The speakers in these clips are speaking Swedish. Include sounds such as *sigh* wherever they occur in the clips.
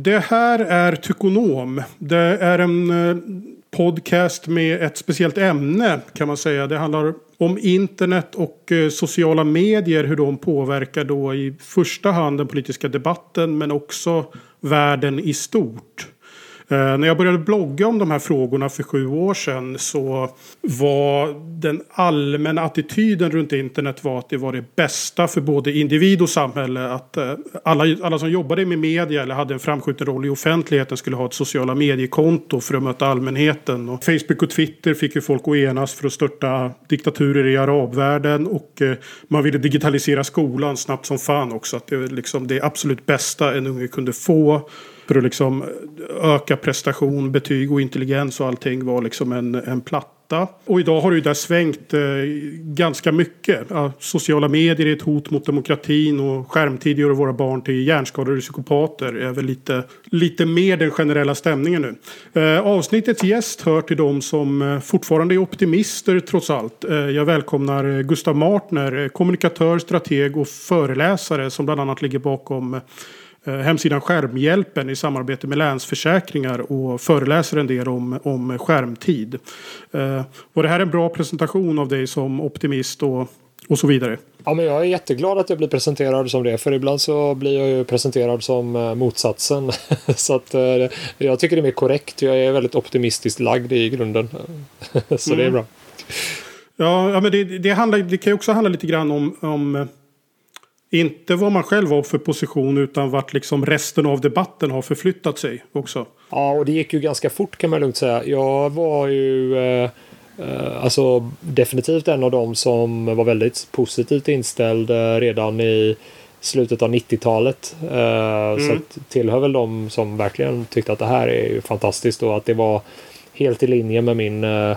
Det här är Tykonom. Det är en eh, podcast med ett speciellt ämne kan man säga. Det handlar om internet och eh, sociala medier. Hur de påverkar då i första hand den politiska debatten men också världen i stort. Eh, när jag började blogga om de här frågorna för sju år sedan så var den allmänna attityden runt internet var att det var det bästa för både individ och samhälle. Att eh, alla, alla som jobbade med media eller hade en framskjuten roll i offentligheten skulle ha ett sociala mediekonto för att möta allmänheten. Och Facebook och Twitter fick ju folk att enas för att störta diktaturer i arabvärlden och eh, man ville digitalisera skolan snabbt som fan också. Att det är liksom det absolut bästa en unge kunde få för att liksom öka prestation, betyg och intelligens och allting var liksom en, en platta. Och idag har det ju där svängt eh, ganska mycket. Ja, sociala medier är ett hot mot demokratin och skärmtid gör våra barn till hjärnskadade psykopater. är väl lite, lite mer den generella stämningen nu. Eh, avsnittets gäst hör till de som eh, fortfarande är optimister trots allt. Eh, jag välkomnar eh, Gustav Martner, eh, kommunikatör, strateg och föreläsare som bland annat ligger bakom Eh, hemsidan Skärmhjälpen i samarbete med Länsförsäkringar och föreläser en del om, om skärmtid. Eh, var det här en bra presentation av dig som optimist och, och så vidare? Ja, men jag är jätteglad att jag blir presenterad som det, för ibland så blir jag ju presenterad som eh, motsatsen. *laughs* så att jag tycker det är mer korrekt. Jag är väldigt optimistiskt lagd i grunden. *laughs* så mm. det är mm. bra. Ja, ja men det, det, handlar, det kan ju också handla lite grann om, om inte vad man själv har för position utan vart liksom resten av debatten har förflyttat sig också. Ja, och det gick ju ganska fort kan man lugnt säga. Jag var ju eh, eh alltså definitivt en av dem som var väldigt positivt inställd eh, redan i slutet av 90-talet. Eh, mm. Så tillhör väl de som verkligen tyckte att det här är ju fantastiskt och att det var helt i linje med min eh,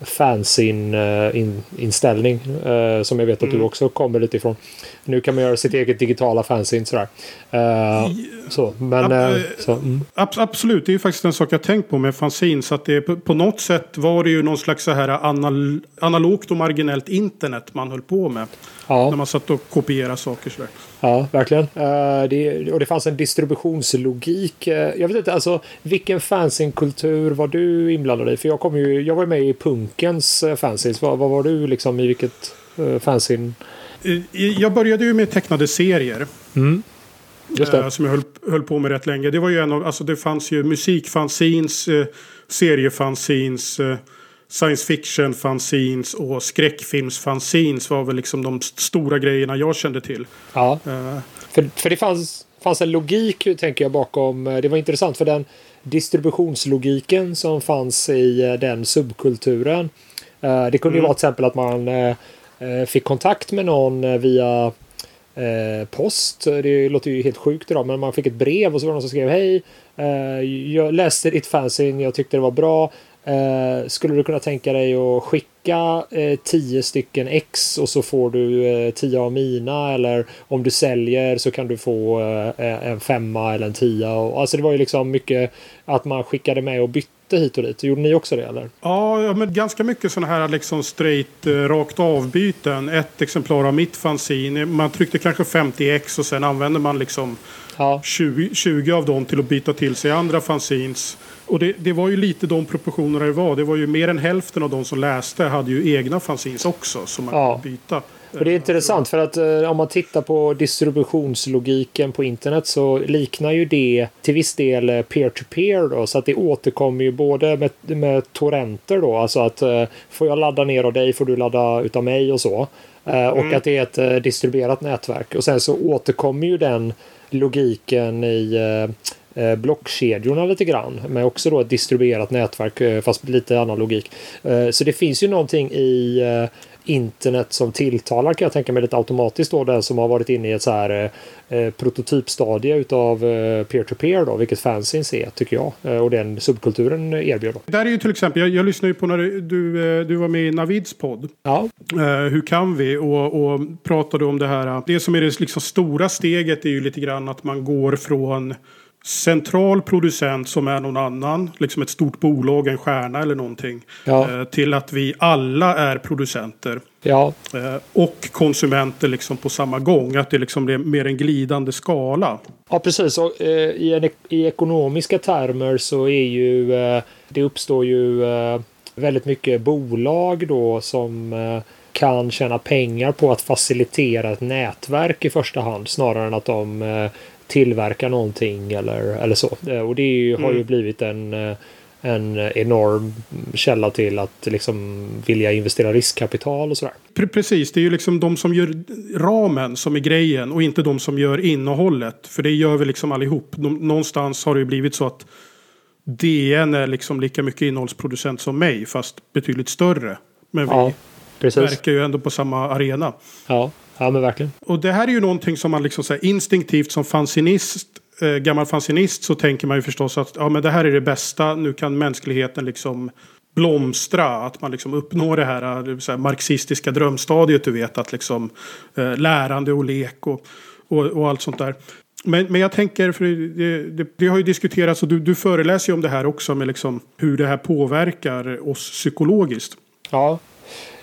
fanzine-inställning uh, uh, som jag vet att mm. du också kommer lite ifrån. Nu kan man göra sitt eget digitala fanzine sådär. Uh, så, men, Ab så, mm. Absolut, det är ju faktiskt en sak jag tänkt på med fanzine. Så att det på, på något sätt var det ju någon slags så här anal analogt och marginellt internet man höll på med. Ja. När man satt och kopierade saker sådär. Ja, verkligen. Uh, det, och det fanns en distributionslogik. Uh, jag vet inte, alltså vilken fanzine-kultur var du inblandad i? För jag, kom ju, jag var med i punkens uh, fanzines. Vad, vad var du liksom i vilket uh, fanzine? Jag började ju med tecknade serier. Mm. Just det. Som jag höll, höll, på med rätt länge. Det var ju en av, alltså det fanns ju musikfanzines, seriefanzines science fiction fanzines och skräckfilms var väl liksom de stora grejerna jag kände till. Ja. Uh. För, för det fanns, fanns en logik tänker jag bakom. Eh, det var intressant för den distributionslogiken som fanns i eh, den subkulturen. Det kunde ju mm. vara till exempel att man fick kontakt med någon via post. Det låter ju helt sjukt idag men man fick ett brev och så var det någon som skrev Hej, jag läste ditt fanzine, jag tyckte det var bra. Eh, skulle du kunna tänka dig att skicka eh, 10 stycken X och så får du eh, 10 av mina eller om du säljer så kan du få eh, en femma eller en tia. Alltså det var ju liksom mycket att man skickade med och bytte hit och dit. Gjorde ni också det eller? Ja, men ganska mycket sådana här liksom straight eh, rakt avbyten. Ett exemplar av mitt fanzine. Man tryckte kanske 50 X och sen använde man liksom ja. 20, 20 av dem till att byta till sig andra fanzines. Och det, det, var ju lite de proportionerna det var. Det var ju mer än hälften av de som läste hade ju egna fanzines också som man ja. kunde byta. Och det är intressant för att eh, om man tittar på distributionslogiken på internet så liknar ju det till viss del eh, peer-to-peer då så att det återkommer ju både med, med torrenter då alltså att eh, får jag ladda ner av dig får du ladda utav mig och så. Eh, och mm. att det är ett eh, distribuerat nätverk och sen så återkommer ju den logiken i eh, eh, blockkedjorna lite grann. Men också då ett distribuerat nätverk eh, fast lite annan logik. Eh, så det finns ju någonting i eh, internet som tilltalar kan jag tänka mig lite automatiskt då den som har varit inne i ett så här eh, prototypstadie utav eh, peer-to-peer då, vilket fanzines är tycker jag. Eh, och den subkulturen erbjuder. Där är ju till exempel, jag, jag lyssnade ju på när du, du, du var med i Navids podd. Ja. hur kan vi? Och, och pratade om det här. Det som är det liksom stora steget är ju lite grann att man går från central producent som är någon annan, liksom ett stort bolag, en stjärna eller någonting. Ja. Eh, till att vi alla är producenter. Ja, Eh, och konsumenter liksom på samma gång. Att det liksom blir mer en glidande skala. Ja, precis. Och, eh, i, en, I ekonomiska termer så är ju eh, det uppstår ju eh, väldigt mycket bolag då som kan tjäna pengar på att facilitera ett nätverk i första hand snarare än att de tillverkar någonting eller, eller så. Eh, och det ju, har ju Mm. blivit en, eh, en enorm källa till att liksom vilja investera riskkapital och sådär. Pre- Precis, det är ju liksom de som gör ramen som är grejen och inte de som gör innehållet. För det gör vi liksom allihop. Någonstans har det ju blivit så att DN är liksom lika mycket innehållsproducent som mig fast betydligt större. Men vi Ja, verkar ju ändå på samma arena. Ja, ja men verkligen. Och det här är ju någonting som man liksom så här instinktivt som fanzinist, eh, gammal fanzinist så tänker man ju förstås att ja, men det här är det bästa. Nu kan mänskligheten liksom blomstra. Att man liksom uppnår det här, eh, så här marxistiska drömstadiet du vet. Att liksom eh, lärande och lek och, och, och allt sånt där. Men, men jag tänker, för det, det, det har ju diskuterats och du, du föreläser ju om det här också med liksom hur det här påverkar oss psykologiskt. Ja,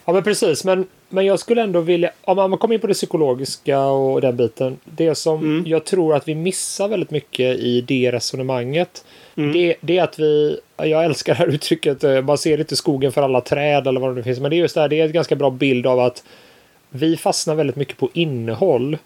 ja men precis. Men, men jag skulle ändå vilja, om man kommer in på det psykologiska och den biten. Det som Mm. jag tror att vi missar väldigt mycket i det resonemanget. Mm. Det, det är att vi, jag älskar det här uttrycket, eh, man ser inte skogen för alla träd eller vad det nu finns. Men det är just det här, det är en ganska bra bild av att vi fastnar väldigt mycket på innehåll.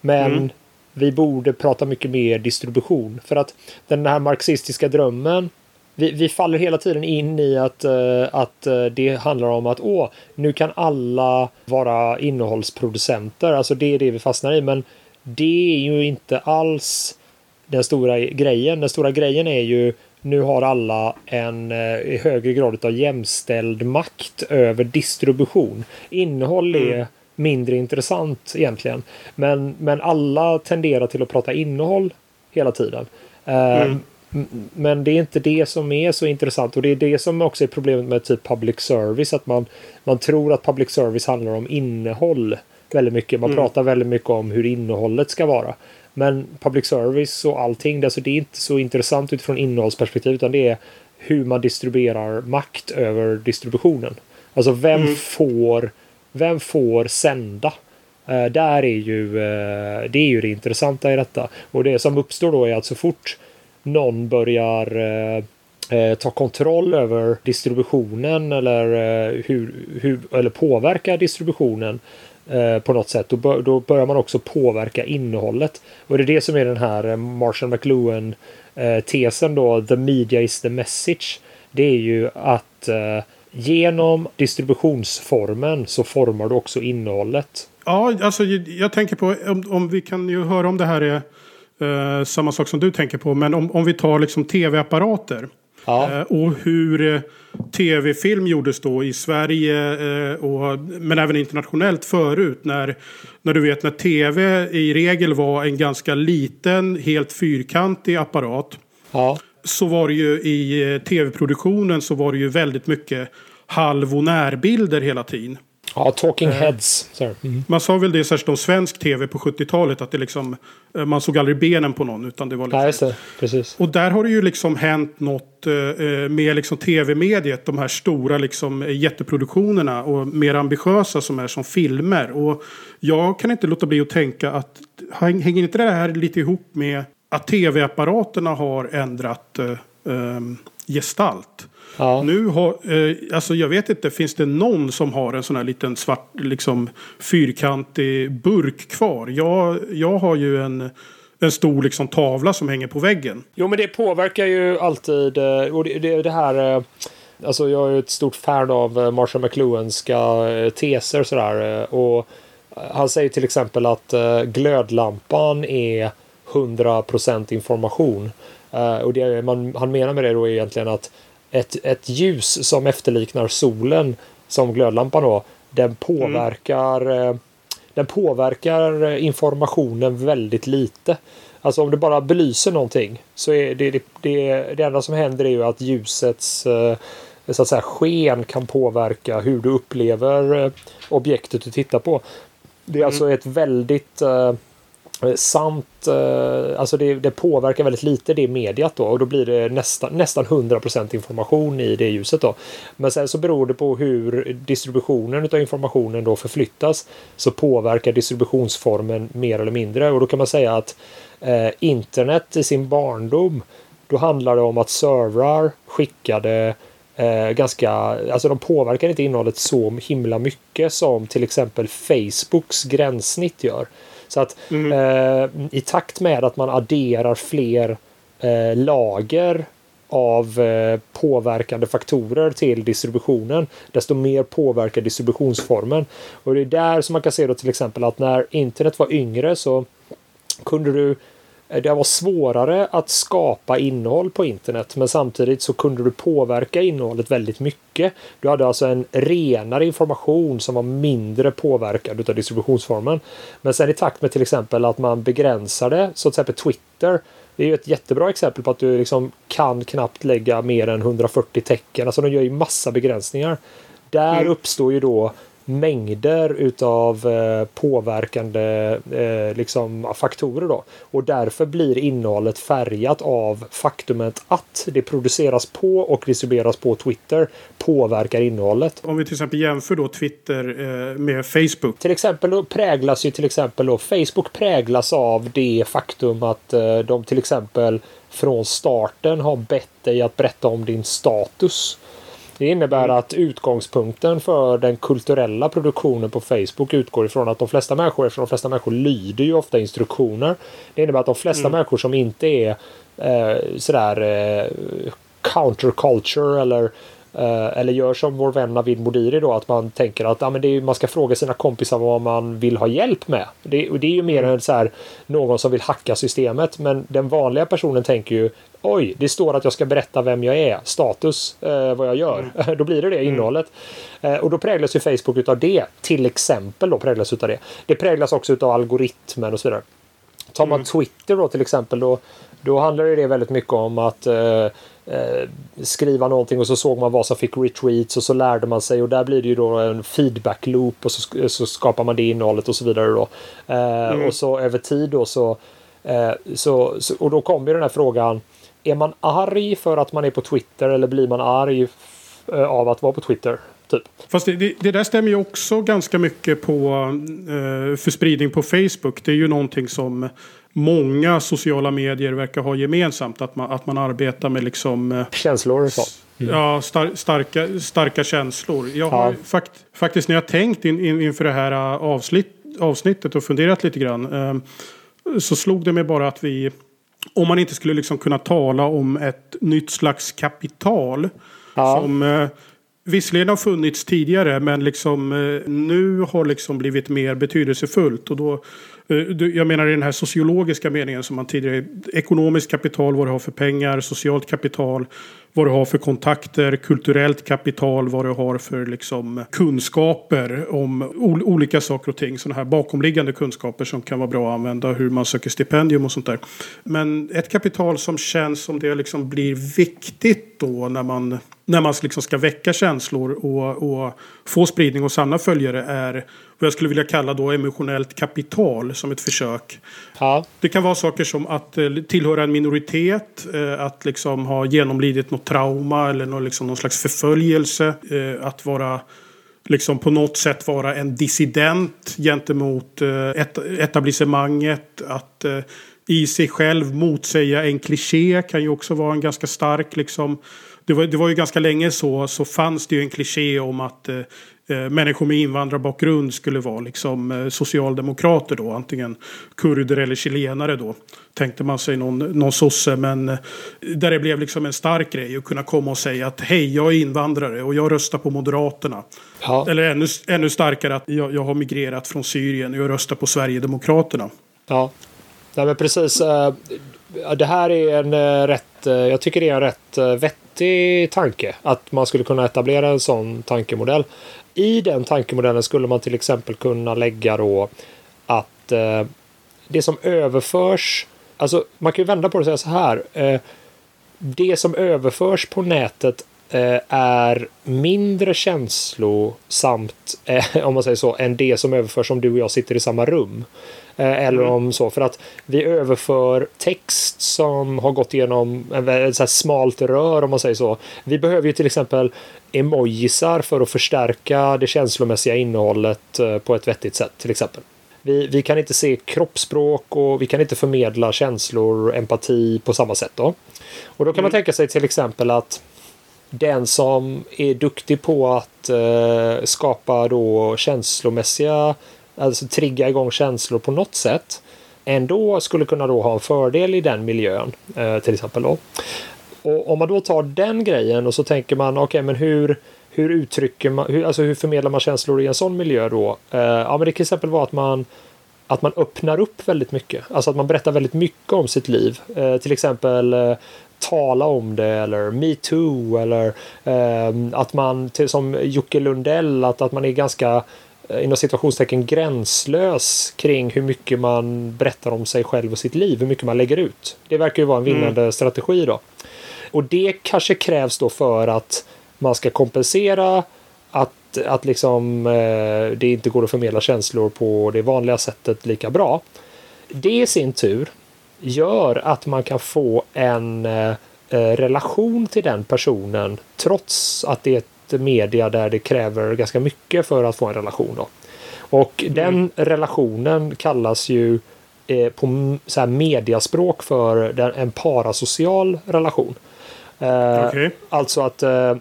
Men Mm. vi borde prata mycket mer distribution. För att den här marxistiska drömmen vi, vi faller hela tiden in i att, eh, att eh, det handlar om att åh, nu kan alla vara innehållsproducenter. Alltså det är det vi fastnar i. Men det är ju inte alls den stora grejen. Den stora grejen är ju nu har alla en eh, i högre grad av jämställd makt över distribution. Innehåll är Mm. mindre intressant egentligen. Men, men alla tenderar till att prata innehåll hela tiden. Eh, Mm. Men det är inte det som är så intressant och det är det som också är problemet med typ public service. Att man, man tror att public service handlar om innehåll väldigt mycket. Man Mm. pratar väldigt mycket om hur innehållet ska vara. Men public service och allting, alltså det är inte så intressant utifrån innehållsperspektiv utan det är hur man distribuerar makt över distributionen. Alltså vem Mm. får vem får sända? Eh, där är ju, eh, det är ju det intressanta i detta. Och det som uppstår då är att så fort någon börjar eh, eh, ta kontroll över distributionen eller, eh, hur, hur, eller påverka distributionen eh, på något sätt, då, bör, då börjar man också påverka innehållet. Och det är det som är den här eh, Marshall McLuhan eh, tesen då, the media is the message. Det är ju att genom distributionsformen så formar du också innehållet. Ja, alltså jag- jag tänker på om, om vi kan ju höra om det här är eh, samma sak som du tänker på. Men om, om vi tar liksom tv-apparater. Ja. Eh, och hur eh, tv-film gjordes då i Sverige eh, och, men även internationellt förut. När, när du vet när tv i regel var en ganska liten, helt fyrkantig apparat. Ja. Så var det ju i eh, tv-produktionen så var det ju väldigt mycket halv och närbilder hela tiden. Ja, talking heads. Så här. Mm. Man sa väl det särskilt om svensk tv på 70-talet att det liksom eh, man såg aldrig benen på någon utan det var liksom just det. Precis. och där har det ju liksom hänt något eh, eh, med liksom tv-mediet. De här stora liksom eh, jätteproduktionerna och mer ambitiösa som är som filmer. Och jag kan inte låta bli att tänka att häng- hänger inte det här lite ihop med att tv-apparaterna har ändrat eh, eh, gestalt? Ja. Nu har, eh, alltså jag vet inte, finns det någon som har en sån här liten svart, liksom fyrkantig burk kvar? Jag, jag har ju en, en stor liksom tavla som hänger på väggen. Jo, men det påverkar ju alltid. eh, Och det, det, det här... eh, Alltså jag är ett stort fan av eh, Marshall McLuhanska teser sådär. Och han säger till exempel att glödlampan är 100% information. Och det man, han menar med det då är egentligen att ett, ett ljus som efterliknar solen som glödlampan då, den påverkar eh, den påverkar informationen väldigt lite. Alltså om du bara belyser någonting så är det det, det, det enda som händer är ju att ljusets eh, så att säga, sken kan påverka hur du upplever eh, objektet du tittar på. Det är alltså ett väldigt Eh, samt, eh, alltså det, det, påverkar väldigt lite det mediet då och då blir det nästan, nästan 100% information i det ljuset då. Men sen så beror det på hur distributionen av informationen då förflyttas så påverkar distributionsformen mer eller mindre och då kan man säga att eh, internet i sin barndom då handlar det om att servrar skickade eh, ganska, alltså de påverkar inte innehållet så himla mycket som till exempel Facebooks gränssnitt gör. Så att mm. eh, i takt med att man adderar fler eh, lager av eh, påverkande faktorer till distributionen, desto mer påverkar distributionsformen. Och det är där som man kan se då till exempel att när internet var yngre så kunde du det var svårare att skapa innehåll på internet men samtidigt så kunde du påverka innehållet väldigt mycket. Du hade alltså en renare information som var mindre påverkad av distributionsformen. Men sen i takt med till exempel att man begränsade, så till exempel Twitter, det är ju ett jättebra exempel på att du liksom kan knappt lägga mer än 140 tecken. Alltså de gör ju massa begränsningar. Där mm. uppstår ju då mängder utav eh, påverkande eh, liksom, faktorer. Då. Och därför blir innehållet färgat av faktumet att det produceras på och distribueras på Twitter påverkar innehållet. Om vi till exempel jämför då Twitter eh, med Facebook. Till exempel då präglas ju till exempel då Facebook präglas av det faktum att de till exempel från starten har bett dig att berätta om din status. Det innebär mm. att utgångspunkten för den kulturella produktionen på Facebook utgår ifrån att de flesta människor, eftersom de flesta människor lyder ju ofta instruktioner. Det innebär att de flesta mm. människor som inte är eh, sådär eh, counterculture eller eller gör som vår vän Navid Modiri då att man tänker att ah, men är, man ska fråga sina kompisar vad man vill ha hjälp med. Det, det är ju mer mm. än så här, någon som vill hacka systemet men den vanliga personen tänker ju Oj, det står att jag ska berätta vem jag är, status, uh, vad jag gör. Mm. *laughs* då blir det det mm. innehållet. Uh, och då präglas ju Facebook utav det. Till exempel då präglas utav det. Det präglas också utav algoritmen och så vidare. Tar man mm. Twitter då till exempel då, då handlar det väldigt mycket om att eh, skriva någonting och så såg man vad som fick retweets och så lärde man sig och där blir det ju då en feedback loop och så, så skapar man det innehållet och så vidare då. Eh, mm. Och så över tid då så, eh, så, så, och då kommer ju den här frågan är man arg för att man är på Twitter eller blir man arg eh, av att vara på Twitter? Typ. Fast det, det, det, där stämmer ju också ganska mycket på eh, för spridning på Facebook. Det är ju någonting som många sociala medier verkar ha gemensamt. Att man, att man arbetar med liksom... Eh, känslor och så. Mm. Ja, star, starka, starka känslor. Jag har ja. fakt, faktiskt när jag tänkt in, in, inför det här eh, avsnitt, avsnittet och funderat lite grann. Eh, så slog det mig bara att vi... Om man inte skulle liksom kunna tala om ett nytt slags kapital. Ja. Som eh, visserligen har funnits tidigare men liksom eh, nu har liksom blivit mer betydelsefullt. Och då Eh, jag menar i den här sociologiska meningen som man tidigare... Ekonomiskt kapital, vad du har för pengar, socialt kapital, vad du har för kontakter, kulturellt kapital, vad du har för liksom, kunskaper om olika saker och ting. Sådana här bakomliggande kunskaper som kan vara bra att använda, hur man söker stipendium och sånt där. Men ett kapital som känns som det liksom blir viktigt då när man när man liksom ska väcka känslor och, och få spridning och sanna följare är vad jag skulle vilja kalla då emotionellt kapital som ett försök. Ja. Det kan vara saker som att eh, tillhöra en minoritet, eh, att liksom ha genomlidit något trauma eller någon, liksom någon slags förföljelse, eh, att vara liksom på något sätt vara en dissident gentemot eh, et etablissemanget, att eh, i sig själv motsäga en kliché kan ju också vara en ganska stark liksom det var, det var ju ganska länge så, så fanns det ju en kliché om att eh, eh människor med invandrarbakgrund skulle vara liksom socialdemokrater då. Antingen kurder eller chilenare då. Tänkte man sig någon, någon sosse. Men eh, där det blev liksom en stark grej att kunna komma och säga att hej, jag är invandrare och jag röstar på Moderaterna. Ja. Eller ännu, ännu starkare att jag, jag har migrerat från Syrien och jag röstar på Sverigedemokraterna. Ja, Nej, men precis. Eh, det här är en eh, rätt, jag tycker det är en rätt vettig tanke att man skulle kunna etablera en sån tankemodell. I den tankemodellen skulle man till exempel kunna lägga då att det som överförs, alltså man kan ju vända på det och säga så här. Det som överförs på nätet eh, är mindre känslosamt, eh, *laughs* om man säger så, än det som överförs om du och jag sitter i samma rum. Eh, eller mm. om så, för att vi överför text som har gått igenom ett så smalt rör om man säger så. Vi behöver ju till exempel emojisar för att förstärka det känslomässiga innehållet eh, på ett vettigt sätt till exempel. Vi, vi kan inte se kroppsspråk och vi kan inte förmedla känslor, empati på samma sätt då. Och då kan mm. man tänka sig till exempel att den som är duktig på att eh, skapa då känslomässiga, alltså trigga igång känslor på något sätt, ändå skulle kunna då ha en fördel i den miljön eh, till exempel då. Och om man då tar den grejen och så tänker man, okej okay, men hur hur uttrycker man, hur, alltså hur förmedlar man känslor i en sån miljö då? Eh, ja, men det kan till exempel vara att man att man öppnar upp väldigt mycket. Alltså att man berättar väldigt mycket om sitt liv. Eh, till exempel eh, tala om det eller metoo eller eh, att man till, som Jocke Lundell att, att man är ganska eh, inom situationstecken gränslös kring hur mycket man berättar om sig själv och sitt liv, hur mycket man lägger ut. Det verkar ju vara en vinnande mm. strategi då. Och det kanske krävs då för att man ska kompensera att, att liksom, eh, det inte går att förmedla känslor på det vanliga sättet lika bra. Det i sin tur gör att man kan få en eh, eh, relation till den personen trots att det är ett media där det kräver ganska mycket för att få en relation. Då. Och mm. den relationen kallas ju eh, på så här mediaspråk för en parasocial relation. Eh, okay. Alltså att eh,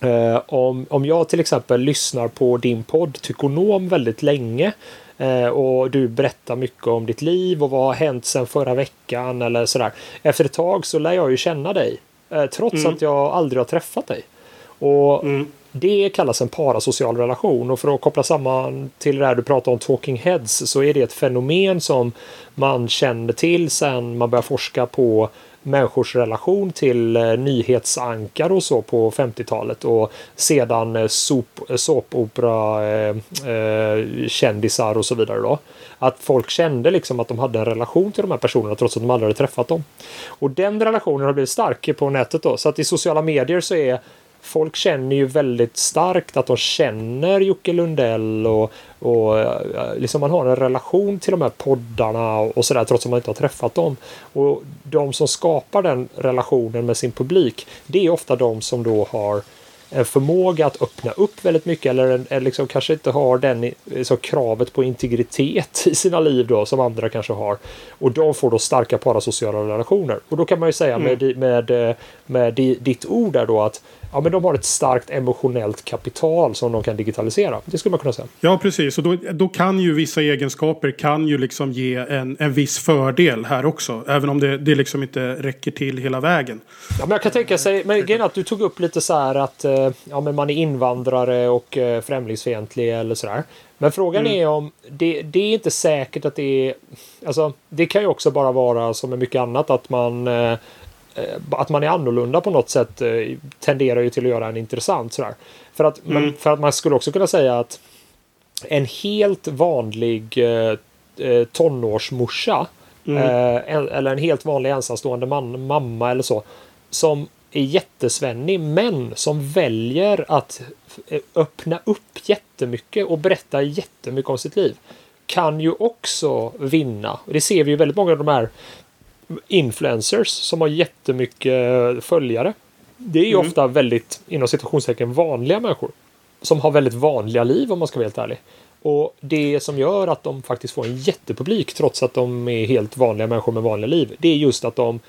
Eh, om, om jag till exempel lyssnar på din podd Tykonom väldigt länge eh, och du berättar mycket om ditt liv och vad har hänt sedan förra veckan eller sådär. Efter ett tag så lär jag ju känna dig eh, trots mm. att jag aldrig har träffat dig. Och mm. Det kallas en parasocial relation och för att koppla samman till det här du pratar om talking heads så är det ett fenomen som man känner till sen man börjar forska på människors relation till eh, nyhetsankar och så på 50-talet och sedan eh, sop, såpopera eh, eh, kändisar och så vidare då. Att folk kände liksom att de hade en relation till de här personerna trots att de aldrig hade träffat dem. Och den relationen har blivit stark på nätet då så att i sociala medier så är folk känner ju väldigt starkt att de känner Jocke Lundell och, och liksom man har en relation till de här poddarna och sådär trots att man inte har träffat dem. Och de som skapar den relationen med sin publik det är ofta de som då har en förmåga att öppna upp väldigt mycket eller, en, eller liksom kanske inte har den så kravet på integritet *laughs* i sina liv då som andra kanske har. Och de får då starka parasociala relationer. Och då kan man ju säga mm. med, med, med ditt ord där då att ja, men de har ett starkt emotionellt kapital som de kan digitalisera. Det skulle man kunna säga. Ja, precis. Och då, då kan ju vissa egenskaper kan ju liksom ge en, en viss fördel här också. Även om det, det liksom inte räcker till hela vägen. Ja, men jag kan tänka sig, men grejen att du tog upp lite så här att eh, ja, men man är invandrare och eh, främlingsfientlig eller sådär. Men frågan mm. är om det, det är inte säkert att det är... Alltså, det kan ju också bara vara som med mycket annat att man eh, att man är annorlunda på något sätt eh, tenderar ju till att göra en intressant sådär. För att, mm. men, för att man skulle också kunna säga att en helt vanlig eh, eh tonårsmorsa mm. eh, eller en helt vanlig ensamstående man, mamma eller så som är jättesvennig men som väljer att öppna upp jättemycket och berätta jättemycket om sitt liv kan ju också vinna. Det ser vi ju väldigt många av de här influencers som har jättemycket följare. Det är ju mm. ofta väldigt, inom situationstecken, vanliga människor. Som har väldigt vanliga liv om man ska vara helt ärlig. Och det som gör att de faktiskt får en jättepublik trots att de är helt vanliga människor med vanliga liv. Det är just att de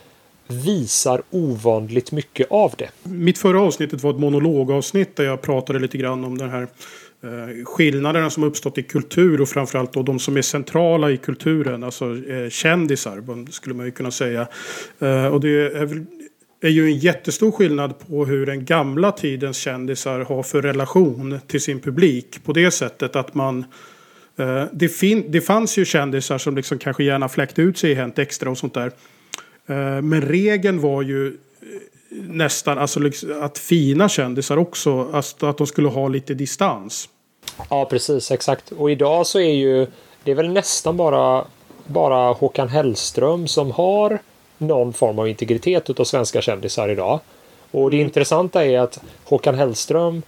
visar ovanligt mycket av det. Mitt förra avsnittet var ett monologavsnitt där jag pratade lite grann om den här Eh, Eh, skillnaderna som uppstått i kultur och framförallt då de som är centrala i kulturen, alltså eh, kändisar skulle man ju kunna säga. Eh, och det är, är ju en jättestor skillnad på hur den gamla tidens kändisar har för relation till sin publik. På det sättet att man det, fin det fanns ju kändisar som liksom kanske gärna fläckte ut sig i Hänt Extra och sånt där. Men regeln var ju nästan alltså liksom, att fina kändisar också, alltså att de skulle ha lite distans. Ja, precis, exakt. Och idag så är ju det är väl nästan bara, bara Håkan Hellström som har någon form av integritet utav svenska kändisar idag. Och det intressanta är att Håkan Hellström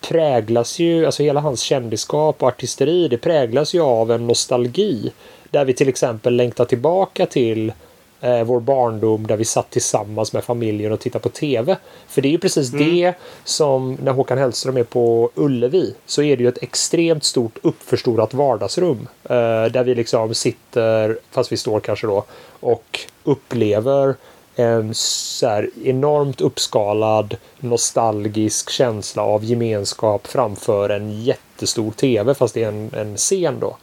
präglas ju, alltså hela hans kändisskap och artisteri, det präglas ju av en nostalgi. Där vi till exempel längtar tillbaka till eh, vår barndom där vi satt tillsammans med familjen och tittade på TV. För det är ju precis mm. det som när Håkan Hellström är på Ullevi så är det ju ett extremt stort uppförstorat vardagsrum. Eh, där vi liksom sitter, fast vi står kanske då, och upplever en så här enormt uppskalad nostalgisk känsla av gemenskap framför en jättestor tv fast det är en, en scen då.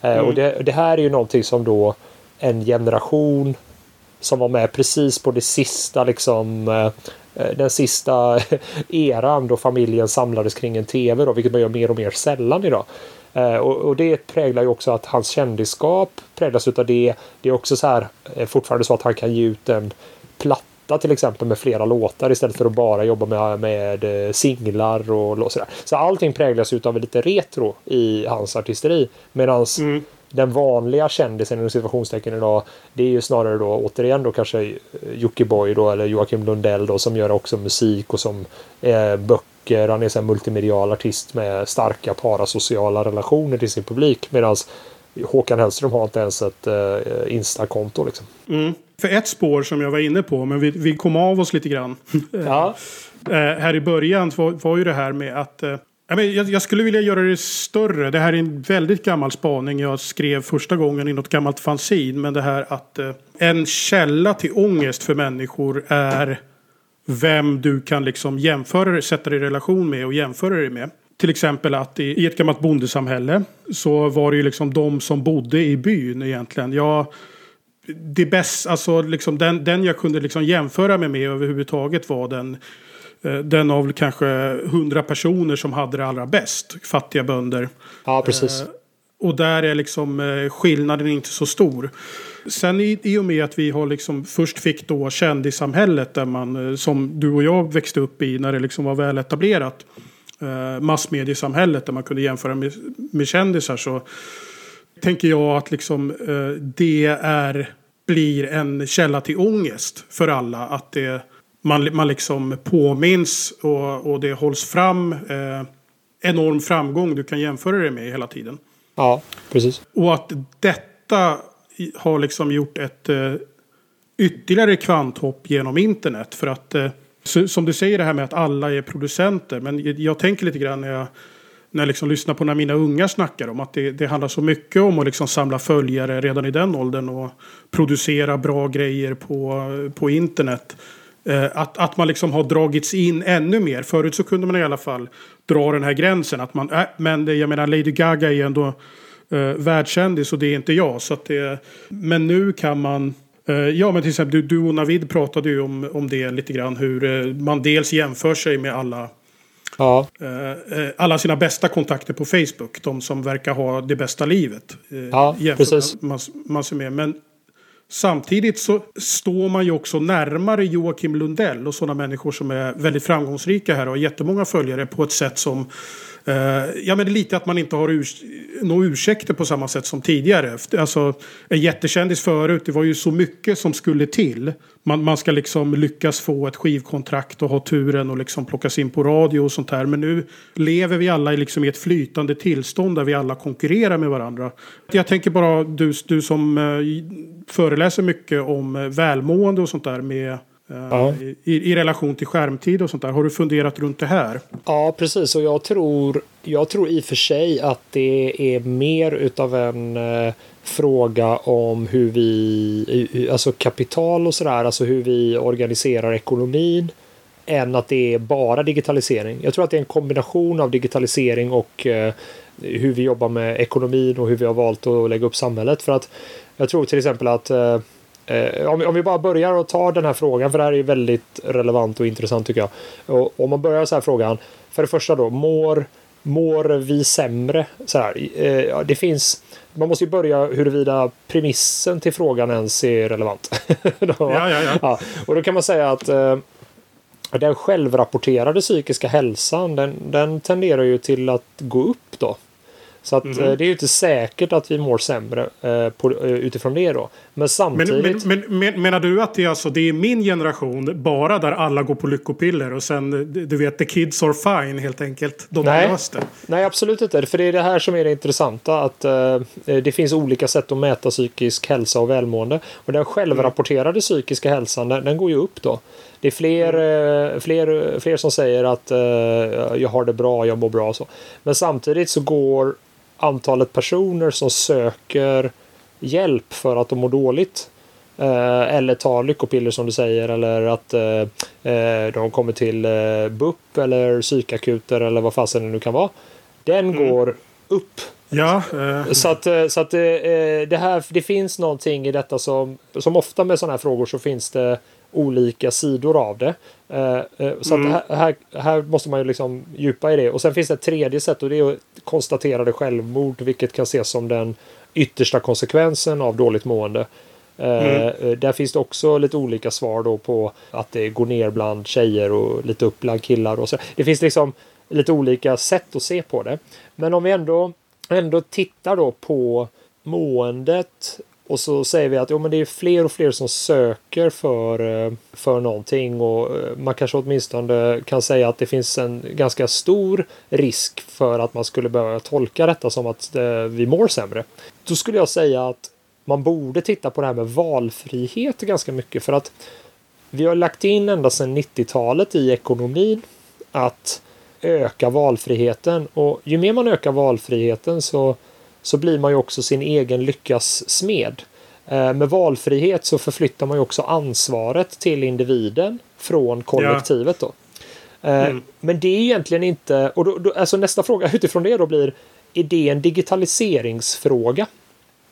Eh, mm. Och det, det, här är ju någonting som då en generation som var med precis på det sista liksom eh, eh, den sista *laughs* eran då familjen samlades kring en tv då, vilket man gör mer och mer sällan idag. Eh, och, och, det präglar ju också att hans kändisskap präglas utav det. Det är också så här fortfarande så att han kan ge ut en platta till exempel med flera låtar istället för att bara jobba med, med singlar och sådär. Så allting präglas utav lite retro i hans artisteri. Medan mm den vanliga kändisen inom situationstecken idag det är ju snarare då återigen då kanske Jockiboi då eller Joakim Lundell då som gör också musik och som är böcker. Han är en multimedial artist med starka parasociala relationer till sin publik medan Håkan Hellström har inte ens ett uh, Insta-konto liksom. Mm. För ett spår som jag var inne på, men vi, vi kom av oss lite grann. Ja. uh, här i början var, var ju det här med att uh, jag skulle vilja göra det större. Det här är en väldigt gammal spaning jag skrev första gången i något gammalt fanzin. Men det här att eh, en källa till ångest för människor är vem du kan liksom jämföra sätta dig i relation med och jämföra dig med. Till exempel att i, ett gammalt bondesamhälle så var det ju liksom de som bodde i byn egentligen. Jag, det bäst, alltså liksom den, den jag kunde liksom jämföra mig med överhuvudtaget var den den av kanske hundra personer som hade det allra bäst. Fattiga bönder. Ja, precis. Eh, och där är liksom eh, skillnaden inte så stor. Sen i, i och med att vi har liksom först fick då kändissamhället där man som du och jag växte upp i när det liksom var väl etablerat. massmediesamhället där man kunde jämföra med, med kändisar så tänker jag att liksom det är blir en källa till ångest för alla. Att det man, man liksom påminns och, och det hålls fram. Eh, enorm framgång du kan jämföra det med hela tiden. Ja, precis. Och att detta har liksom gjort ett eh, ytterligare kvanthopp genom internet. För att, eh, som du säger det här med att alla är producenter. Men jag tänker lite grann när jag, när jag liksom lyssnar på när mina unga snackar om att det, det handlar så mycket om att liksom samla följare redan i den åldern och producera bra grejer på, på internet. Eh, att, att man liksom har dragits in ännu mer. Förut så kunde man i alla fall dra den här gränsen. Att man, äh, men det, jag menar Lady Gaga är ändå äh, världskändis och det är inte jag. Så det, men nu kan man äh, Ja men till exempel du, du och Navid pratade ju om, om det lite grann. Hur äh, man dels jämför sig med alla Ja. alla sina bästa kontakter på Facebook. De som verkar ha det bästa livet. ja, precis. Man, man, med. Men Samtidigt så står man ju också närmare Joakim Lundell och sådana människor som är väldigt framgångsrika här och har jättemånga följare på ett sätt som Eh, ja men det är lite att man inte har urs några ursäkter på samma sätt som tidigare. Alltså en jättekändis förut, det var ju så mycket som skulle till. Man, man ska liksom lyckas få ett skivkontrakt och ha turen och liksom plockas in på radio och sånt här. Men nu lever vi alla liksom i ett flytande tillstånd där vi alla konkurrerar med varandra. Jag tänker bara du, du som uh, föreläser mycket om uh, välmående och sånt där med Ja. I, I, relation till skärmtid och sånt där. Har du funderat runt det här? Ja, precis. Och jag tror, jag tror i och för sig att det är mer utav en eh, fråga om hur vi, alltså kapital och sådär, alltså hur vi organiserar ekonomin än att det är bara digitalisering. Jag tror att det är en kombination av digitalisering och eh, hur vi jobbar med ekonomin och hur vi har valt att lägga upp samhället. För att jag tror till exempel att eh, Eh, om, vi, om vi bara börjar och tar den här frågan, för det här är väldigt relevant och intressant tycker jag. Och, om man börjar så här frågan. För det första då, mår, mår vi sämre? Så här, eh, det finns... Man måste ju börja huruvida premissen till frågan ens är relevant. *laughs* då, ja, ja, ja. ja, Och då kan man säga att eh, den självrapporterade psykiska hälsan den, den tenderar ju till att gå upp då. Så att, mm. det är ju inte säkert att vi mår sämre eh, på, eh, utifrån det då. Men samtidigt... Men, men, men, menar du att det är, alltså, det är min generation bara där alla går på lyckopiller och sen du vet the kids are fine helt enkelt? De Nej. har Nej, absolut inte. För det är det här som är det intressanta. Att uh, det finns olika sätt att mäta psykisk hälsa och välmående. Och den självrapporterade mm. psykiska hälsan den, den går ju upp då. Det är fler, mm. fler, fler som säger att uh, jag har det bra, jag mår bra och så. Men samtidigt så går antalet personer som söker hjälp för att de mår dåligt eh, eller tar lyckopiller som du säger eller att eh, eh de kommer till eh, BUP eller psykakuter eller vad fasen det nu kan vara. Den mm. går upp. Ja. Så att, så att det, här, det finns någonting i detta som, som ofta med sådana här frågor så finns det olika sidor av det. Så mm. att här, här måste man ju liksom djupa i det. Och sen finns det ett tredje sätt och det är att konstatera det självmord, vilket kan ses som den yttersta konsekvensen av dåligt mående. Mm. Uh, där finns det också lite olika svar då på att det går ner bland tjejer och lite upp bland killar. Och så. Det finns liksom lite olika sätt att se på det. Men om vi ändå, ändå tittar då på måendet och så säger vi att jo, men det är fler och fler som söker för, eh, för någonting. Och eh, man kanske åtminstone kan säga att det finns en ganska stor risk för att man skulle behöva tolka detta som att eh, vi mår sämre. Då skulle jag säga att man borde titta på det här med valfrihet ganska mycket. För att vi har lagt in ända sedan 90-talet i ekonomin att öka valfriheten. Och ju mer man ökar valfriheten så, så blir man ju också sin egen lyckas smed. Eh, med valfrihet så förflyttar man ju också ansvaret till individen från kollektivet då. Eh, mm. Men det är egentligen inte, och då, då, alltså nästa fråga utifrån det då blir, är det en digitaliseringsfråga?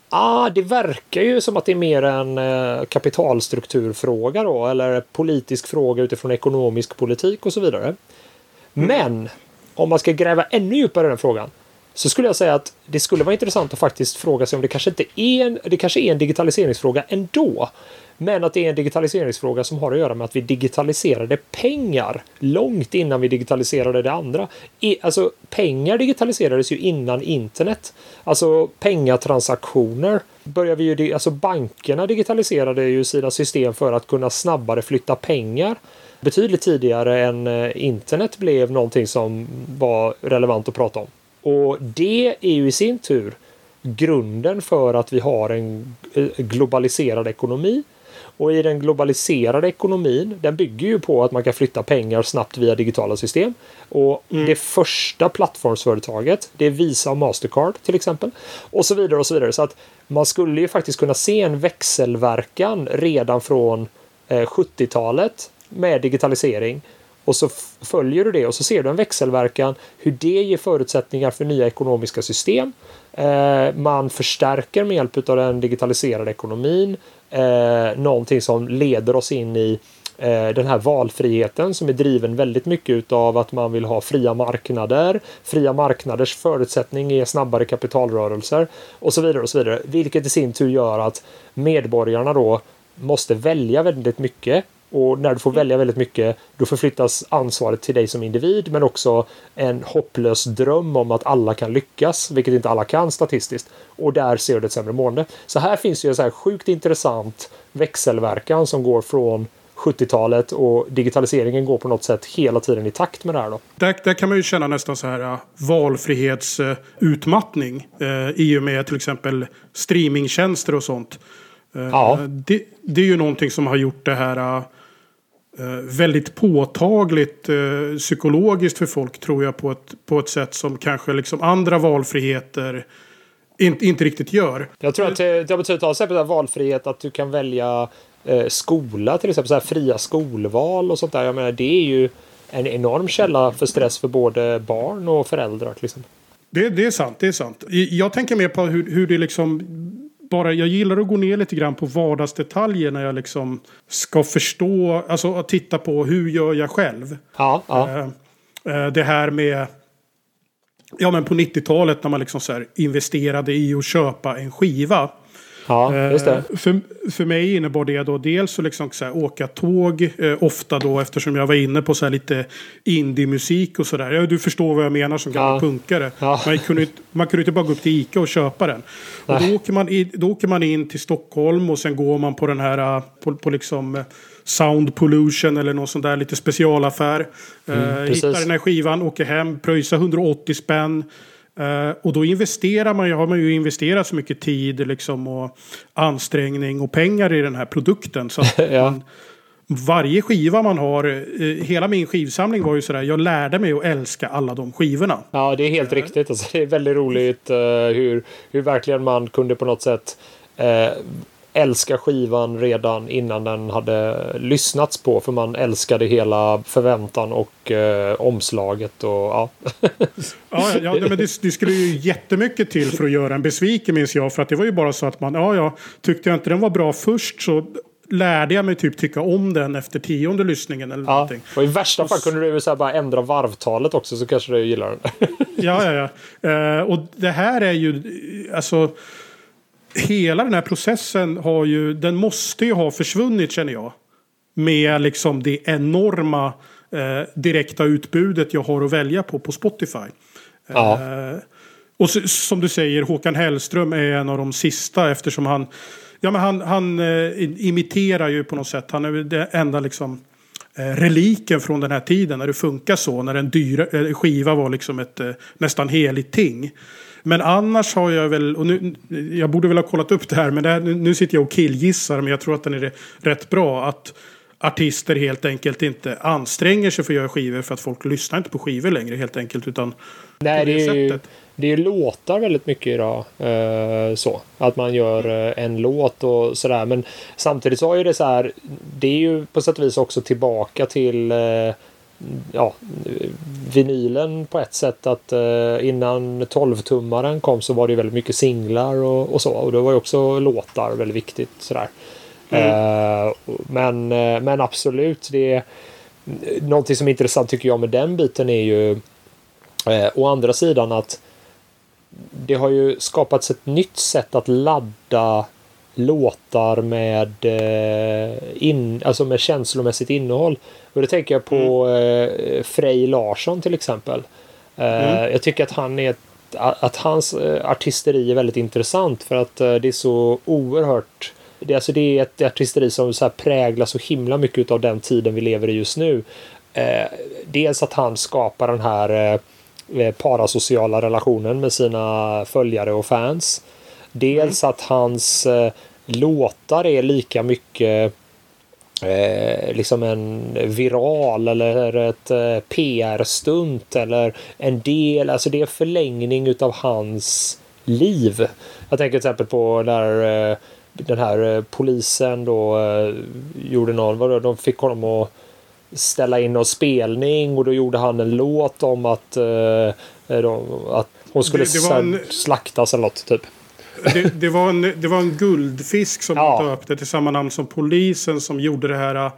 ah, det verkar ju som att det är mer en eh, kapitalstrukturfråga då, eller politisk fråga utifrån ekonomisk politik och så vidare. Mm. Men om man ska gräva ännu djupare i den frågan så skulle jag säga att det skulle vara intressant att faktiskt fråga sig om det kanske inte är en, det kanske är en digitaliseringsfråga ändå. Men att det är en digitaliseringsfråga som har att göra med att vi digitaliserade pengar långt innan vi digitaliserade det andra. alltså pengar digitaliserades ju innan internet. Alltså pengatransaktioner börjar vi ju, alltså bankerna digitaliserade ju sina system för att kunna snabbare flytta pengar betydligt tidigare än eh, internet blev någonting som var relevant att prata om. Och det är ju i sin tur grunden för att vi har en eh, globaliserad ekonomi och i den globaliserade ekonomin, den bygger ju på att man kan flytta pengar snabbt via digitala system. Och mm. det första plattformsföretaget, det är Visa och Mastercard till exempel. Och så vidare och så vidare. Så att man skulle ju faktiskt kunna se en växelverkan redan från eh, 70-talet med digitalisering. Och så följer du det och så ser du en växelverkan hur det ger förutsättningar för nya ekonomiska system. Eh, man förstärker med hjälp av den digitaliserade ekonomin eh, någonting som leder oss in i eh, den här valfriheten som är driven väldigt mycket av att man vill ha fria marknader. Fria marknaders förutsättning är snabbare kapitalrörelser och så vidare och så vidare. Vilket i sin tur gör att medborgarna då måste välja väldigt mycket och när du får välja väldigt mycket då förflyttas ansvaret till dig som individ men också en hopplös dröm om att alla kan lyckas, vilket inte alla kan statistiskt. Och där ser du ett sämre mående. Så här finns ju en så här sjukt intressant växelverkan som går från 70-talet och digitaliseringen går på något sätt hela tiden i takt med det här. Då. Där, där kan man ju känna nästan så här uh, valfrihetsutmattning uh, i och med till exempel streamingtjänster och sånt. Uh, ja. det, det, är ju någonting som har gjort det här Eh, väldigt påtagligt eh, psykologiskt för folk tror jag på ett, på ett sätt som kanske liksom andra valfriheter inte, inte riktigt gör. Jag tror att det, det betyder till exempel valfrihet att du kan välja eh, skola till exempel så här fria skolval och sånt där. Jag menar det är ju en enorm källa för stress för både barn och föräldrar exempel. Det, det är sant, det är sant. Jag tänker mer på hur, hur det liksom bara, jag gillar att gå ner lite grann på vardagsdetaljer när jag liksom ska förstå, alltså att titta på hur gör jag själv. Ja, ja. Eh, eh det här med, ja men på 90-talet när man liksom så investerade i att köpa en skiva. Ja, just det. Eh, För, för mig innebar det då dels att liksom så här, åka tåg. Eh, ofta då eftersom jag var inne på så här lite indie-musik och sådär. Ja, du förstår vad jag menar som gammal Ja. punkare. Ja. Man, kunde, inte- man kunde inte bara gå upp till Ica och köpa den. Och då, åker man i, då åker man in till Stockholm och sen går man på den här eh, på, på liksom eh, Sound Pollution eller någon sån där lite specialaffär. Eh, Mm, precis. hittar den här skivan, åker hem, pröjsar 180 spänn. Eh, och då investerar man ju, har man ju investerat så mycket tid liksom, och ansträngning och pengar i den här produkten. Så *laughs* Ja. man, varje skiva man har, eh, hela min skivsamling var ju sådär, jag lärde mig att älska alla de skivorna. Ja, det är helt riktigt. Alltså, det är väldigt roligt eh, hur, hur verkligen man kunde på något sätt älska skivan redan innan den hade lyssnats på. För man älskade hela förväntan och eh, omslaget. Och, ja. *laughs* Ja, ja men det, det skulle ju jättemycket till för att göra en besviken minns jag. För att det var ju bara så att man, ja ja, tyckte jag inte den var bra först så lärde jag mig typ tycka om den efter tionde lyssningen eller Ja, någonting. och i värsta fall kunde du så bara ändra varvtalet också så kanske du gillar den. Ja, ja, ja. Eh, och det här är ju, alltså, hela den här processen har ju, den måste ju ha försvunnit känner jag. Med liksom det enorma eh, direkta utbudet jag har att välja på på Spotify. Ja. Eh, och så, som du säger, Håkan Hellström är en av de sista eftersom han, ja men han, han eh, imiterar ju på något sätt, han är det enda liksom eh, reliken från den här tiden när det funkar så. När en dyra, eh, skiva var liksom ett eh, nästan heligt ting. Men annars har jag väl, och nu, jag borde väl ha kollat upp det här, men det här, nu, sitter jag och killgissar, men jag tror att den är rätt bra. Att artister helt enkelt inte anstränger sig för att göra skivor för att folk lyssnar inte på skivor längre helt enkelt. Utan Nej, på det är, ju, det är låtar väldigt mycket idag. Eh, så. Att man gör eh, en låt och sådär. Men samtidigt så har ju det så här. Det är ju på sätt och vis också tillbaka till eh, ja, vinylen på ett sätt. Att eh, innan 12-tummaren kom så var det väldigt mycket singlar och, och så. Och det var ju också låtar väldigt viktigt. Sådär. Eh, men, eh, men absolut, det är någonting som är intressant tycker jag med den biten är ju Eh, å andra sidan att det har ju skapats ett nytt sätt att ladda låtar med, eh, in, alltså med känslomässigt innehåll. Och det tänker jag på eh, Frej Larsson till exempel. Eh, Jag tycker att han är att hans artisteri är väldigt intressant för att det är så oerhört det, alltså det är ett artisteri som så här präglar så himla mycket av den tiden vi lever i just nu. Eh, dels att han skapar den här eh, parasociala relationen med sina följare och fans. Dels att hans eh, låtar är lika mycket eh, liksom en viral eller ett eh, PR-stunt eller en del, alltså det är förlängning utav hans liv. Jag tänker till exempel på när eh, den här eh, polisen då eh, gjorde någon, vadå, de fick honom att ställa in någon spelning och då gjorde han en låt om att, eh, att hon skulle Det- det en- slaktas eller något typ. Det, det, var en, det var en guldfisk som Ja. ja. döpte till samma namn som polisen som gjorde det här. äh,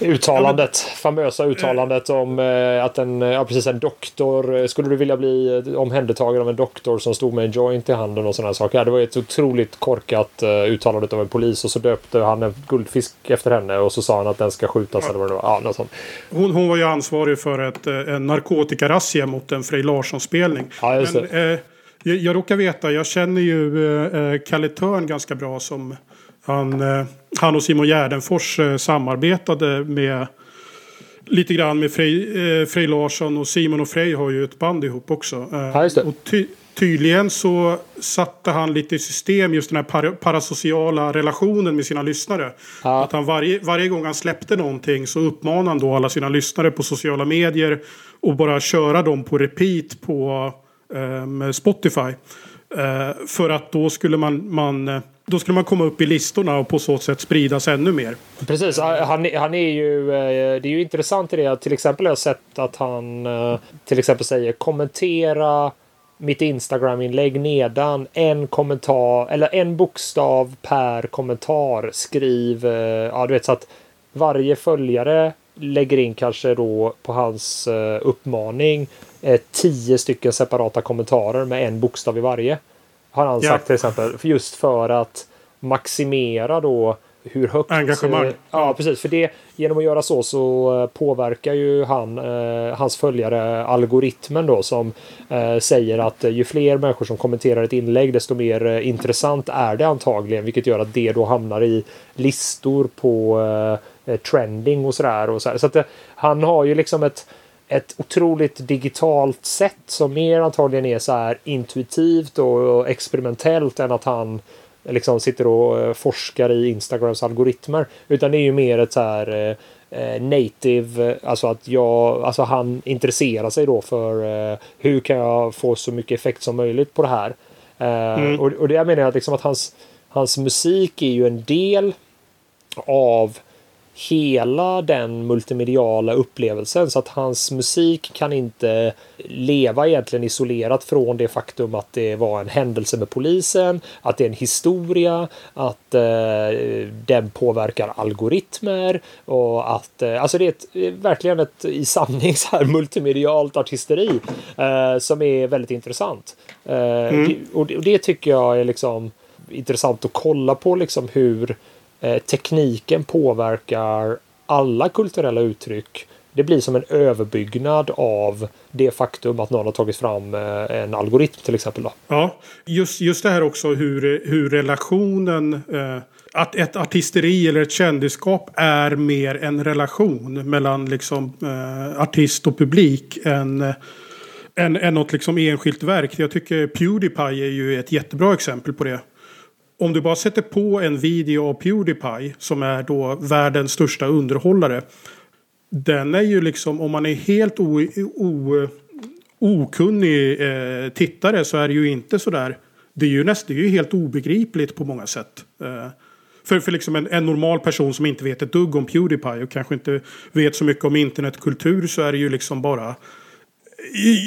Uttalandet, famösa uttalandet om eh, att en, ja, precis en doktor, eh, skulle du vilja bli eh, omhändertagen av en doktor som stod med en joint i handen och sådana saker. Ja, det var ett otroligt korkat uh, uttalande av en polis och så döpte han en guldfisk efter henne och så sa han att den ska skjutas eller vad det var. Ja, något sånt. Hon, hon var ju ansvarig för ett, eh, en narkotikarazzia mot en Frej Larsson-spelning. Ja, just Men, eh, jag, jag råkar veta, jag känner ju eh, eh, Kalle Törn ganska bra som han, eh, han och Simon Gärdenfors eh, samarbetade med lite grann med Frej, eh, Frej Larsson och Simon och Frej har ju ett band ihop också. Eh, Ja. Och ty, tydligen så satte han lite i system just den här para, parasociala relationen med sina lyssnare. Ja. Att han varje, varje gång han släppte någonting så uppmanade han då alla sina lyssnare på sociala medier och bara köra dem på repeat på Eh, med Spotify. Eh, för att då skulle man, man eh, då skulle man komma upp i listorna och på så sätt spridas ännu mer. Precis, ah, han, han är ju, det är ju intressant i det att till exempel har jag sett att han till exempel säger kommentera mitt Instagram-inlägg nedan en kommentar eller en bokstav per kommentar. Skriv, ja du vet så att varje följare lägger in kanske då på hans uppmaning eh, tio stycken separata kommentarer med en bokstav i varje. Har han Ja. sagt till exempel. För Just för att maximera då hur högt... Engagemang. Ja, precis. För det, genom att göra så så eh, påverkar ju han, eh, hans följare algoritmen då som eh, säger att ju fler människor som kommenterar ett inlägg desto mer eh, intressant är det antagligen. Vilket gör att det då hamnar i listor på eh, trending och sådär. Och så här. så att han har ju liksom ett ett otroligt digitalt sätt som mer antagligen är så här intuitivt och experimentellt än att han liksom sitter och eh, forskar i Instagrams algoritmer. Utan det är ju mer ett så här eh, eh native, alltså att jag, alltså han intresserar sig då för eh, hur kan jag få så mycket effekt som möjligt på det här. Eh, mm. och, och det jag menar jag liksom att hans, hans musik är ju en del av hela den multimediala upplevelsen så att hans musik kan inte leva egentligen isolerat från det faktum att det var en händelse med polisen, att det är en historia, att eh, den påverkar algoritmer och att eh, alltså det är ett, verkligen ett i sanning så här multimedialt artisteri eh, som är väldigt intressant. Eh, mm. och, det, och det tycker jag är liksom intressant att kolla på liksom hur Eh, tekniken påverkar alla kulturella uttryck. Det blir som en överbyggnad av det faktum att någon har tagit fram eh, en algoritm till exempel. Då. Ja, just, just det här också hur, hur relationen eh, att ett artisteri eller ett kändisskap är mer en relation mellan liksom, eh, artist och publik än, eh, än, än något liksom enskilt verk. Jag tycker Pewdiepie är ju ett jättebra exempel på det om du bara sätter på en video av Pewdiepie som är då världens största underhållare. Den är ju liksom, om man är helt o, o, okunnig eh, tittare så är det ju inte sådär. Det är ju, nästan, det är ju helt obegripligt på många sätt. Eh, för, för liksom en, en, normal person som inte vet ett dugg om Pewdiepie och kanske inte vet så mycket om internetkultur så är det ju liksom bara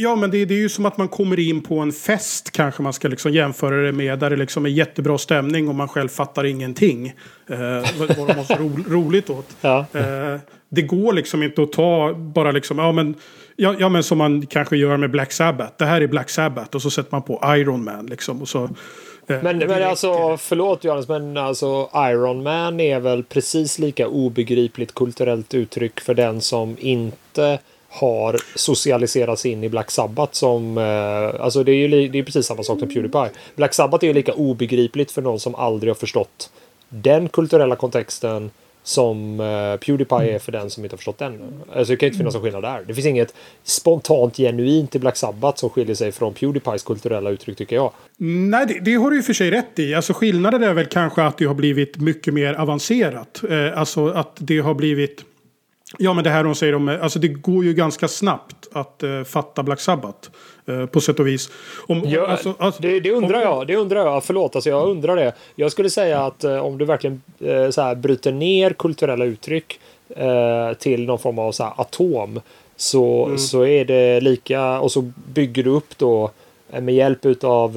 Ja, men det, det, är ju som att man kommer in på en fest kanske man ska liksom jämföra det med. Där det liksom är jättebra stämning och man själv fattar ingenting. Eh, vad de har så ro, roligt åt. Ja. Eh, det går liksom inte att ta bara liksom, ja men, ja, ja men som man kanske gör med Black Sabbath. Det här är Black Sabbath och så sätter man på Iron Man liksom. Och så, eh, men, men alltså, förlåt Johannes, men alltså Iron Man är väl precis lika obegripligt kulturellt uttryck för den som inte har socialiserats in i Black Sabbath som... Eh, alltså det är ju det är precis samma sak som Pewdiepie. Black Sabbath är ju lika obegripligt för någon som aldrig har förstått den kulturella kontexten som eh, Pewdiepie är för den som inte har förstått den. Alltså det kan inte finnas någon skillnad där. Det finns inget spontant genuint i Black Sabbath som skiljer sig från Pewdiepies kulturella uttryck tycker jag. Nej, det, det har du i och för sig rätt i. Alltså skillnaden är väl kanske att det har blivit mycket mer avancerat. Eh, alltså att det har blivit Ja, men det här de säger om, alltså det går ju ganska snabbt att uh, fatta Black Sabbath. Uh, på sätt och vis. Om, ja, alltså, alltså, det, det, undrar om, jag. Det undrar jag. Förlåt, alltså jag undrar det. Jag skulle säga att uh, om du verkligen så här, bryter ner kulturella uttryck till någon form av så här, atom. Så, mm. så är det lika och så bygger du upp då med hjälp utav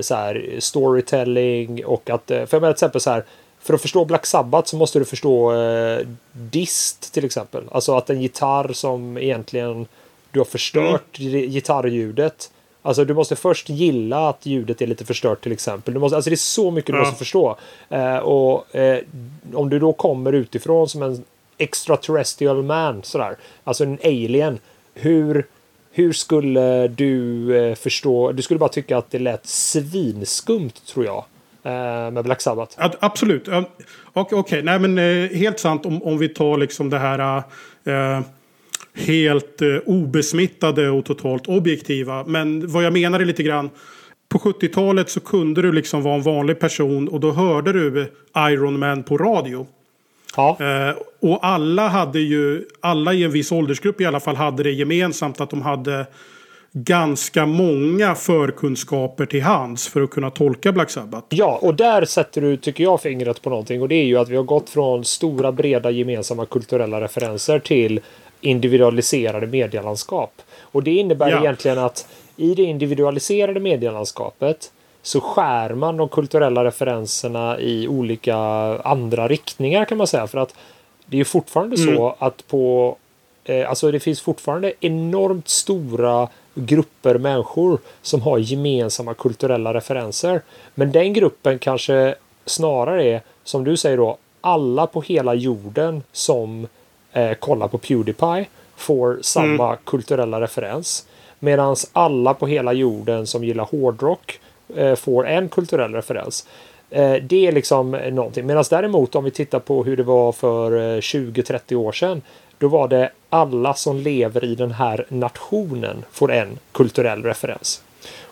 så här, storytelling och att, för jag menar till exempel så här för att förstå Black Sabbath så måste du förstå eh, dist till exempel. Alltså att en gitarr som egentligen du har förstört mm. gitarrljudet. Alltså du måste först gilla att ljudet är lite förstört till exempel. Du måste, alltså det är så mycket du måste förstå. Eh, och eh, om du då kommer utifrån som en extraterrestrial man sådär. Alltså en alien. Hur, hur skulle du eh, förstå? Du skulle bara tycka att det lät svinskumt tror jag. Eh, med Black Sabbath. Absolut. Okej, okay, nej men eh, helt sant om, om vi tar liksom det här uh, helt uh, obesmittade och totalt objektiva. Men vad jag menar är lite grann på 70-talet så kunde du liksom vara en vanlig person och då hörde du Iron Man på radio. Ja. Uh, och alla hade ju, alla i en viss åldersgrupp i alla fall hade det gemensamt att de hade ganska många förkunskaper till hands för att kunna tolka Black Sabbath. Ja, och där sätter du, tycker jag, fingret på någonting. Och det är ju att vi har gått från stora, breda gemensamma kulturella referenser till individualiserade medielandskap. Och det innebär ja. egentligen att i det individualiserade medielandskapet så skär man de kulturella referenserna i olika andra riktningar kan man säga. För att det är fortfarande mm. så att på eh, Alltså det finns fortfarande enormt stora grupper människor som har gemensamma kulturella referenser. Men den gruppen kanske snarare är, som du säger då, alla på hela jorden som eh, kollar på Pewdiepie får samma mm. kulturella referens. Medan alla på hela jorden som gillar hårdrock eh, får en kulturell referens. Eh, det är liksom någonting. Medan däremot om vi tittar på hur det var för 20-30 år sedan. Då var det alla som lever i den här nationen får en kulturell referens.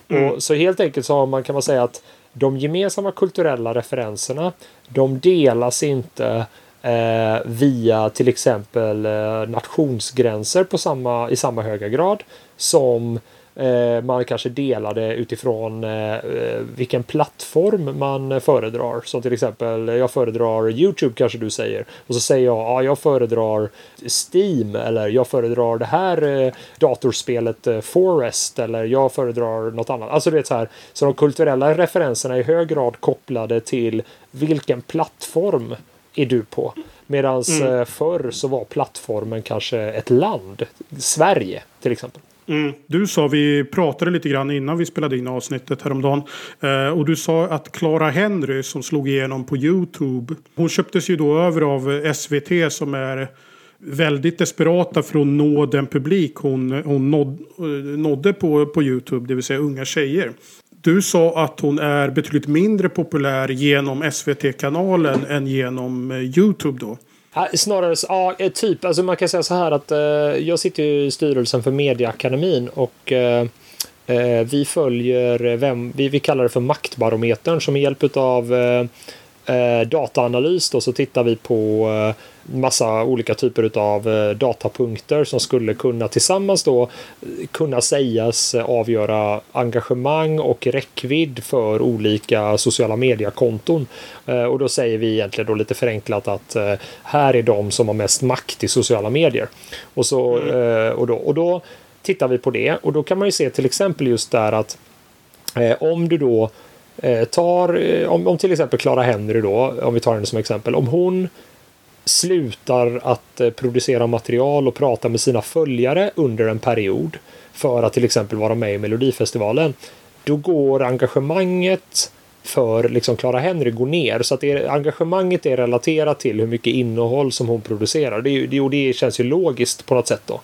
Mm. Och så helt enkelt så man, kan man säga att de gemensamma kulturella referenserna de delas inte eh, via till exempel eh, nationsgränser på samma, i samma höga grad som man kanske delar det utifrån eh, eh, vilken plattform man föredrar. Som till exempel, jag föredrar Youtube kanske du säger. Och så säger jag, ja jag föredrar Steam eller jag föredrar det här datorspelet Forest eller jag föredrar något annat. Alltså det är så här. Så de kulturella referenserna är i hög grad kopplade till vilken plattform är du på. Medan mm. förr så var plattformen kanske ett land. Sverige till exempel. Mm. Du sa, vi pratade lite grann innan vi spelade in avsnittet häromdagen. Eh, och du sa att Clara Henry som slog igenom på Youtube. Hon köptes ju då över av SVT som är väldigt desperata för att nå den publik hon, hon nåd, eh, nådde på, på Youtube. Det vill säga unga tjejer. Du sa att hon är betydligt mindre populär genom SVT-kanalen än genom eh, Youtube då. Snarare, ja, eh, typ. Alltså man kan säga så här att eh, jag sitter i styrelsen för Mediaakademin och eh, eh, vi följer vem, vi, vi kallar det för maktbarometern som med hjälp av eh, eh, dataanalys då, så tittar vi på eh, massa olika typer av eh, datapunkter som skulle kunna tillsammans då kunna sägas avgöra engagemang och räckvidd för olika sociala mediekonton. Eh, och då säger vi egentligen då lite förenklat att eh, här är de som har mest makt i sociala medier. Och, så, mm. och, då, och då tittar vi på det och då kan man ju se till exempel just där att om du då Eh, tar, eh, om, om till exempel Clara Henry då, om vi tar henne som exempel, om hon slutar att eh, producera material och prata med sina följare under en period för att till exempel vara med i Melodifestivalen, då går engagemanget för liksom Clara Henry går ner. Så att det, engagemanget är relaterat till hur mycket innehåll som hon producerar. Det, det, det känns ju logiskt på något sätt då.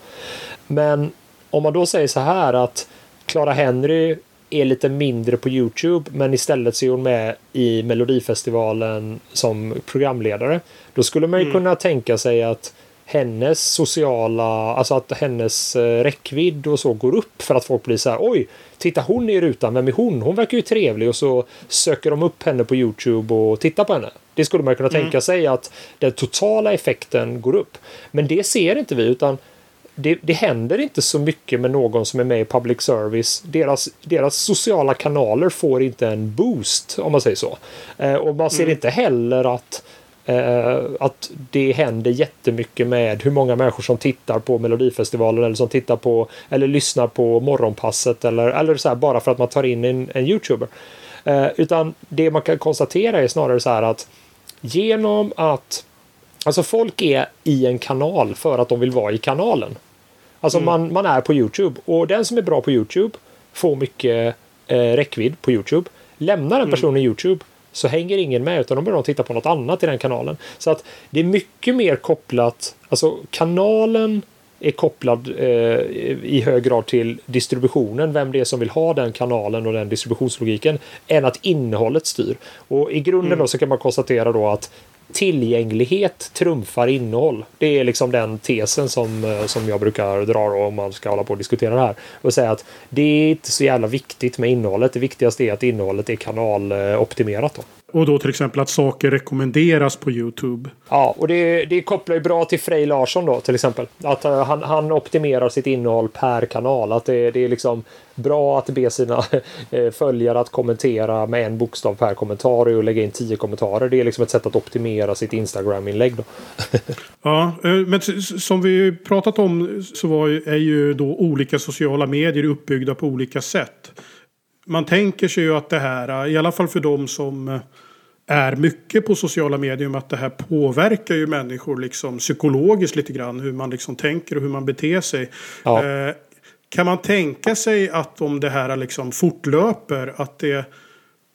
Men om man då säger så här att Clara Henry är lite mindre på Youtube men istället så är hon med i Melodifestivalen som programledare. Då skulle man ju mm. kunna tänka sig att hennes sociala, alltså att hennes eh, räckvidd och så går upp för att folk blir så här oj, titta hon är i rutan, vem är hon? Hon verkar ju trevlig och så söker de upp henne på Youtube och tittar på henne. Det skulle man kunna mm. tänka sig att den totala effekten går upp. Men det ser inte vi utan det, det händer inte så mycket med någon som är med i public service. Deras, deras sociala kanaler får inte en boost om man säger så. Eh, och man ser mm. inte heller att eh, att det händer jättemycket med hur många människor som tittar på Melodifestivalen eller som tittar på eller lyssnar på Morgonpasset eller, eller så här, bara för att man tar in en, en youtuber. Eh, utan det man kan konstatera är snarare så här att genom att Alltså folk är i en kanal för att de vill vara i kanalen. Alltså mm. man, man är på Youtube och den som är bra på Youtube får mycket eh, räckvidd på Youtube. Lämnar en mm. person mm. Youtube så hänger ingen med utan de börjar titta på något annat i den kanalen. Så att det är mycket mer kopplat, alltså kanalen är kopplad eh, i hög grad till distributionen, vem det är som vill ha den kanalen och den distributionslogiken, än att innehållet styr. Och i grunden mm. då så kan man konstatera då att tillgänglighet trumfar innehåll. Det är liksom den tesen som, eh, som jag brukar dra då, om man ska hålla på och diskutera det här. Och säga att det är inte så jävla viktigt med innehållet. Det viktigaste är att innehållet är kanaloptimerat. Då. Och då till exempel att saker rekommenderas på Youtube. Ja, och det, det kopplar ju bra till Frej Larsson då till exempel. Att uh, han, han optimerar sitt innehåll per kanal. Att det, det är liksom bra att be sina *laughs* eh, följare att kommentera med en bokstav per kommentar och lägga in tio kommentarer. Det är liksom ett sätt att optimera sitt Instagram-inlägg. *laughs* ja, eh, men som vi pratat om så var, är ju då olika sociala medier uppbyggda på olika sätt. Man tänker sig ju att det här, i alla fall för de som är mycket på sociala medier att det här påverkar ju människor liksom psykologiskt lite grann. Hur man liksom tänker och hur man beter sig. Ja. Eh, kan man tänka sig att om det här liksom fortlöper att det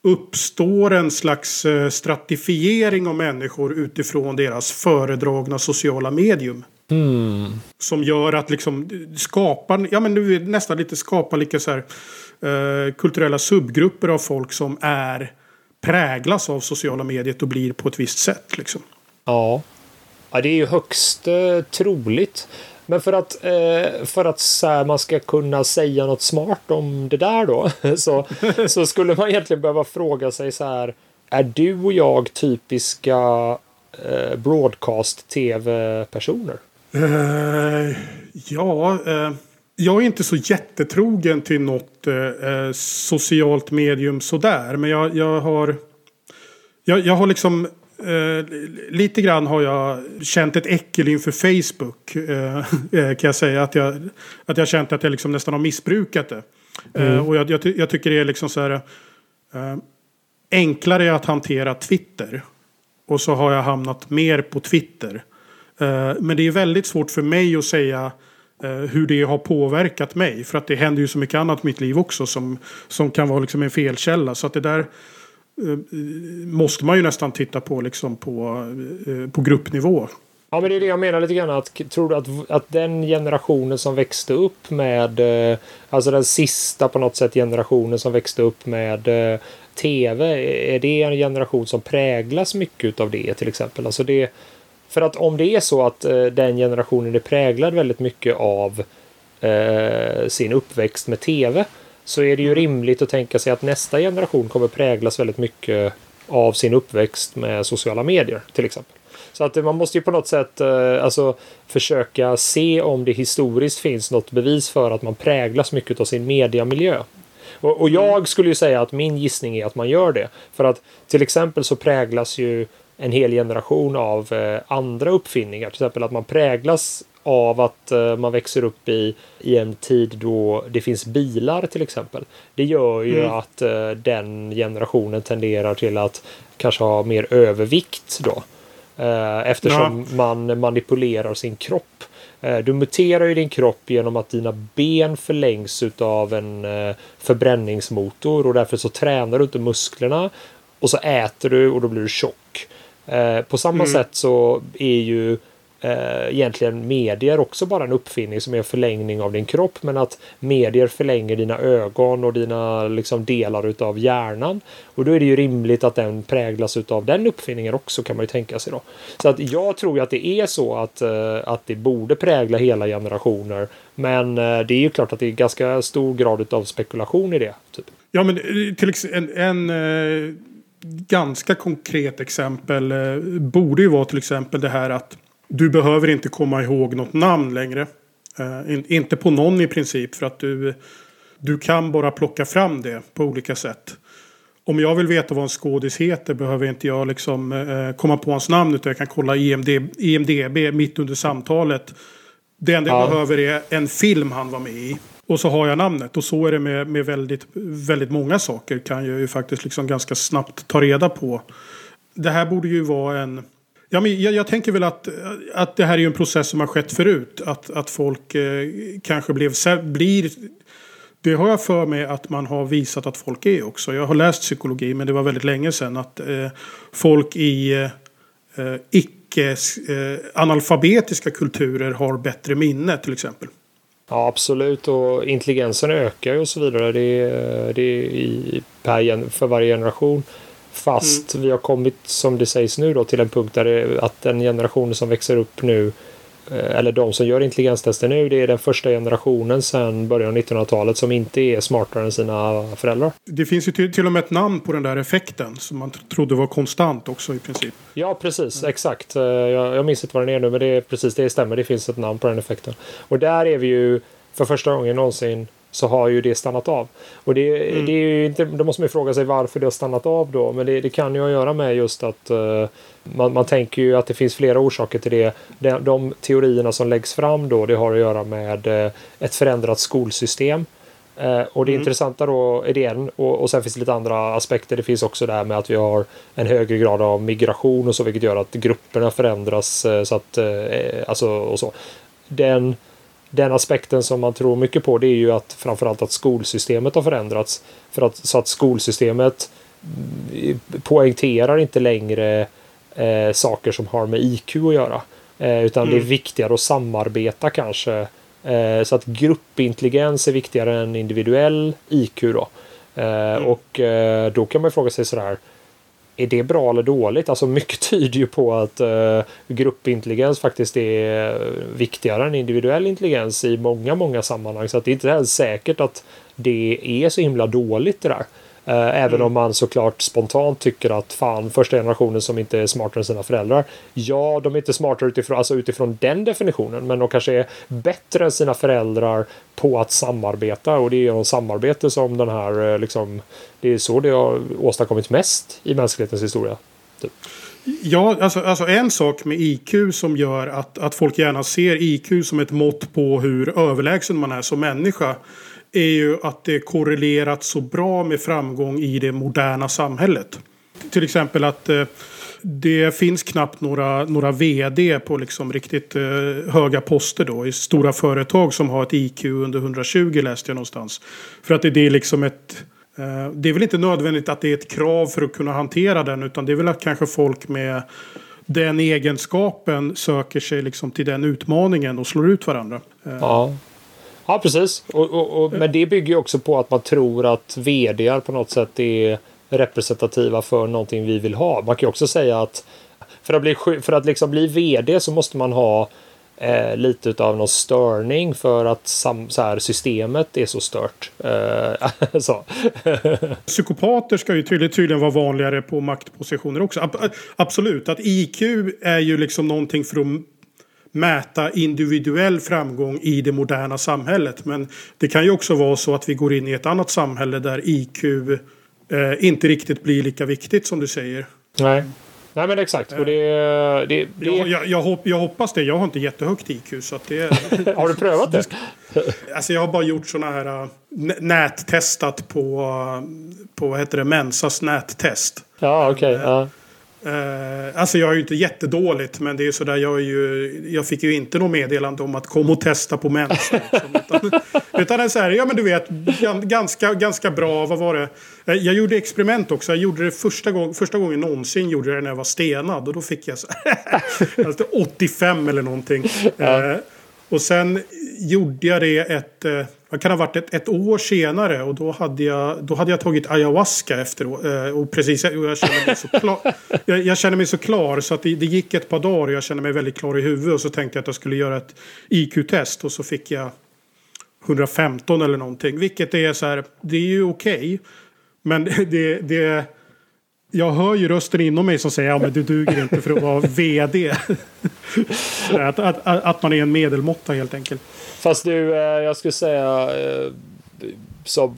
uppstår en slags eh, stratifiering av människor utifrån deras föredragna sociala medium? Mm. Som gör att liksom skapar, ja men nu nästan lite skapa lite så här eh, kulturella subgrupper av folk som är präglas av sociala mediet och blir på ett visst sätt liksom. Ja. Ja, det är ju högst eh, troligt. Men för att, eh, för att så här, man ska kunna säga något smart om det där då *laughs* så, så skulle man egentligen behöva fråga sig så här. Är du och jag typiska eh, broadcast-tv-personer? Eh, ja, eh, jag är inte så jättetrogen till något eh, socialt medium sådär. Men jag, jag har... Jag, jag har liksom Eh, lite grann har jag känt ett äckel inför Facebook. Eh, *laughs* eh, kan jag säga. Att jag, att jag känt att jag liksom nästan har missbrukat det. Eh, mm. och jag, jag, jag, tycker det är liksom så här. Eh, enklare att hantera Twitter. Och så har jag hamnat mer på Twitter. Eh, men det är väldigt svårt för mig att säga Eh, hur det har påverkat mig. För att det händer ju så mycket annat i mitt liv också som, som kan vara liksom en felkälla. Så att det där eh, måste man ju nästan titta på liksom på, eh, på gruppnivå. Ja, men det är det jag menar lite grann. Att, tror du att, att den generationen som växte upp med, alltså den sista på något sätt generationen som växte upp med tv, är det en generation som präglas mycket av det till exempel? Alltså det, för att om det är så att den generationen är präglad väldigt mycket av eh, sin uppväxt med tv så är det ju rimligt att tänka sig att nästa generation kommer präglas väldigt mycket av sin uppväxt med sociala medier till exempel. Så att man måste ju på något sätt eh, alltså, försöka se om det historiskt finns något bevis för att man präglas mycket av sin mediamiljö. Och, och jag skulle ju säga att min gissning är att man gör det. För att till exempel så präglas ju en hel generation av eh, andra uppfinningar. Till exempel att man präglas av att uh, man växer upp i, i en tid då det finns bilar till exempel. Det gör ju mm. att uh, den generationen tenderar till att kanske ha mer övervikt då. Eftersom ja. man manipulerar sin kropp. Du muterar ju din kropp genom att dina ben förlängs av en förbränningsmotor och därför så tränar du inte musklerna och så äter du och då blir du tjock. På samma mm. sätt så är ju eh, egentligen medier också bara en uppfinning som är en förlängning av din kropp men att medier förlänger dina ögon och dina liksom, delar utav hjärnan. Och då är det ju rimligt att den präglas utav den uppfinningen också kan man ju tänka sig då. Så att jag tror ju att det är så att, eh, att det borde prägla hela generationer. Men eh, det är ju klart att det är ganska stor grad utav spekulation i det. Typ. Ja men eh, till exempel en, en eh, ganska konkret exempel eh, borde ju vara till exempel det här att du behöver inte komma ihåg något namn längre. In, inte på någon i princip för att du, du kan bara plocka fram det på olika sätt. Om jag vill veta vad en skådis heter behöver inte jag liksom, uh, komma på hans namn utan jag kan kolla IMD, IMDB mitt under samtalet. Det enda ja. jag behöver är en film han var med i. Och så har jag namnet. Och så är det med, med väldigt, väldigt många saker. Kan jag ju faktiskt liksom ganska snabbt ta reda på. Det här borde ju vara en Ja, men jag, jag, tänker väl att, att det här är en process som har skett förut. Att, att folk eh, kanske blev, blir... Det har jag för mig att man har visat att folk är också. Jag har läst psykologi men det var väldigt länge sedan. Att eh, folk i eh, icke eh, analfabetiska kulturer har bättre minne till exempel. Ja absolut och intelligensen ökar ju och så vidare. Det, det är i, per, för varje generation. Fast mm. vi har kommit, som det sägs nu då, till en punkt där det, att den generationen som växer upp nu eller de som gör intelligenstester nu, det är den första generationen sedan början av 1900-talet som inte är smartare än sina föräldrar. Det finns ju till, till och med ett namn på den där effekten som man trodde var konstant också i princip. Ja, precis. Mm. Exakt. Eh, jag, jag minns inte vad den är nu, men det är precis det stämmer. Det finns ett namn på den effekten. Och där är vi ju för första gången någonsin så har ju det stannat av. Och det, mm. det är inte, då måste man ju fråga sig varför det har stannat av då. Men det, det kan ju ha att göra med just att uh, man, man tänker ju att det finns flera orsaker till det. De, de teorierna som läggs fram då det har att göra med uh, ett förändrat skolsystem. Uh, och det mm. intressanta då är det en. Och, och sen finns det lite andra aspekter. Det finns också det här med att vi har en högre grad av migration och så vilket gör att grupperna förändras. så att, alltså och så. Den den aspekten som man tror mycket på det är ju att framförallt att skolsystemet har förändrats. För att, så att skolsystemet mm, poängterar inte längre eh, saker som har med IQ att göra. Eh, utan mm. det är mm. viktigare att samarbeta kanske. Eh, så att gruppintelligens är viktigare än individuell IQ då. Eh, mm. Och eh, då kan man fråga sig sådär är det bra eller dåligt? Alltså mycket *laughs* tyder ju på att eh, gruppintelligens faktiskt är viktigare än individuell intelligens i många, många sammanhang. Så att det är inte ens säkert att det är så himla dåligt det där. Uh, även mm. om man såklart spontant tycker att fan, första generationen som inte är smartare än sina föräldrar. Ja, de är inte smartare utifrån, alltså utifrån den definitionen, men de kanske är bättre än sina föräldrar på att samarbeta och det är genom samarbete som den här eh, liksom, det är så det har åstadkommits mest i mänsklighetens historia. Typ. Ja, alltså, alltså en sak med IQ som gör att, att folk gärna ser IQ som ett mått på hur överlägsen man är som människa är ju att det är korrelerat så bra med framgång i det moderna samhället. Till exempel att eh, det finns knappt några, några vd på liksom riktigt eh, höga poster då i stora företag som har ett IQ under 120 läste jag någonstans. För att det, det är liksom ett... Eh, det är väl inte nödvändigt att det är ett krav för att kunna hantera den utan det är väl att kanske folk med den egenskapen söker sig liksom till den utmaningen och slår ut varandra. Eh, ja. Ja, precis. Och, och, och, men det bygger ju också på att man tror att vd på något sätt är representativa för någonting vi vill ha. Man kan ju också säga att för att bli, för att liksom bli vd så måste man ha eh, lite av någon störning för att sam, så här, systemet är så stört. Eh, *laughs* så. Psykopater ska ju tydligen, tydligen vara vanligare på maktpositioner också. Ab absolut, att IQ är ju liksom någonting för att mäta individuell framgång i det moderna samhället. Men det kan ju också vara så att vi går in i ett annat samhälle där IQ eh, inte riktigt blir lika viktigt som du säger. Nej. Nej men exakt. Och det, det, det... Jag, jag, hopp, jag, hoppas det. Jag har inte jättehögt IQ. Så att det, *laughs* har du prövat det? *laughs* alltså jag har bara gjort sådana här uh, nättestat på, uh, på vad heter det, Mensas nättest. Ja okej. Okay. Uh, Uh, alltså jag är ju inte jättedåligt men det är sådär jag är ju Jag fick ju inte något meddelande om att komma och testa på mens. Liksom, *laughs* utan, utan en så här, ja men du vet ganska, ganska bra, vad var det? Uh, jag gjorde experiment också, jag gjorde det första, gång, första gången någonsin gjorde det när jag var stenad och då fick jag så *laughs* alltså 85 eller någonting. Uh, och sen gjorde jag det ett det kan ha varit ett, ett år senare och då hade jag, då hade jag tagit ayahuasca efteråt. Eh, och precis och jag kände mig så klar. jag, jag kände mig så klar så att det, det, gick ett par dagar och jag kände mig väldigt klar i huvudet och så tänkte jag att jag skulle göra ett IQ-test och så fick jag 115 eller någonting. Vilket är så här, det är ju okej. Okay, men *laughs* det, det jag hör ju rösten inom mig som säger att ja, du duger inte för att vara *laughs* vd. *laughs* att, att, att, man är en medelmåtta helt enkelt. Fast du, eh, jag skulle säga eh, så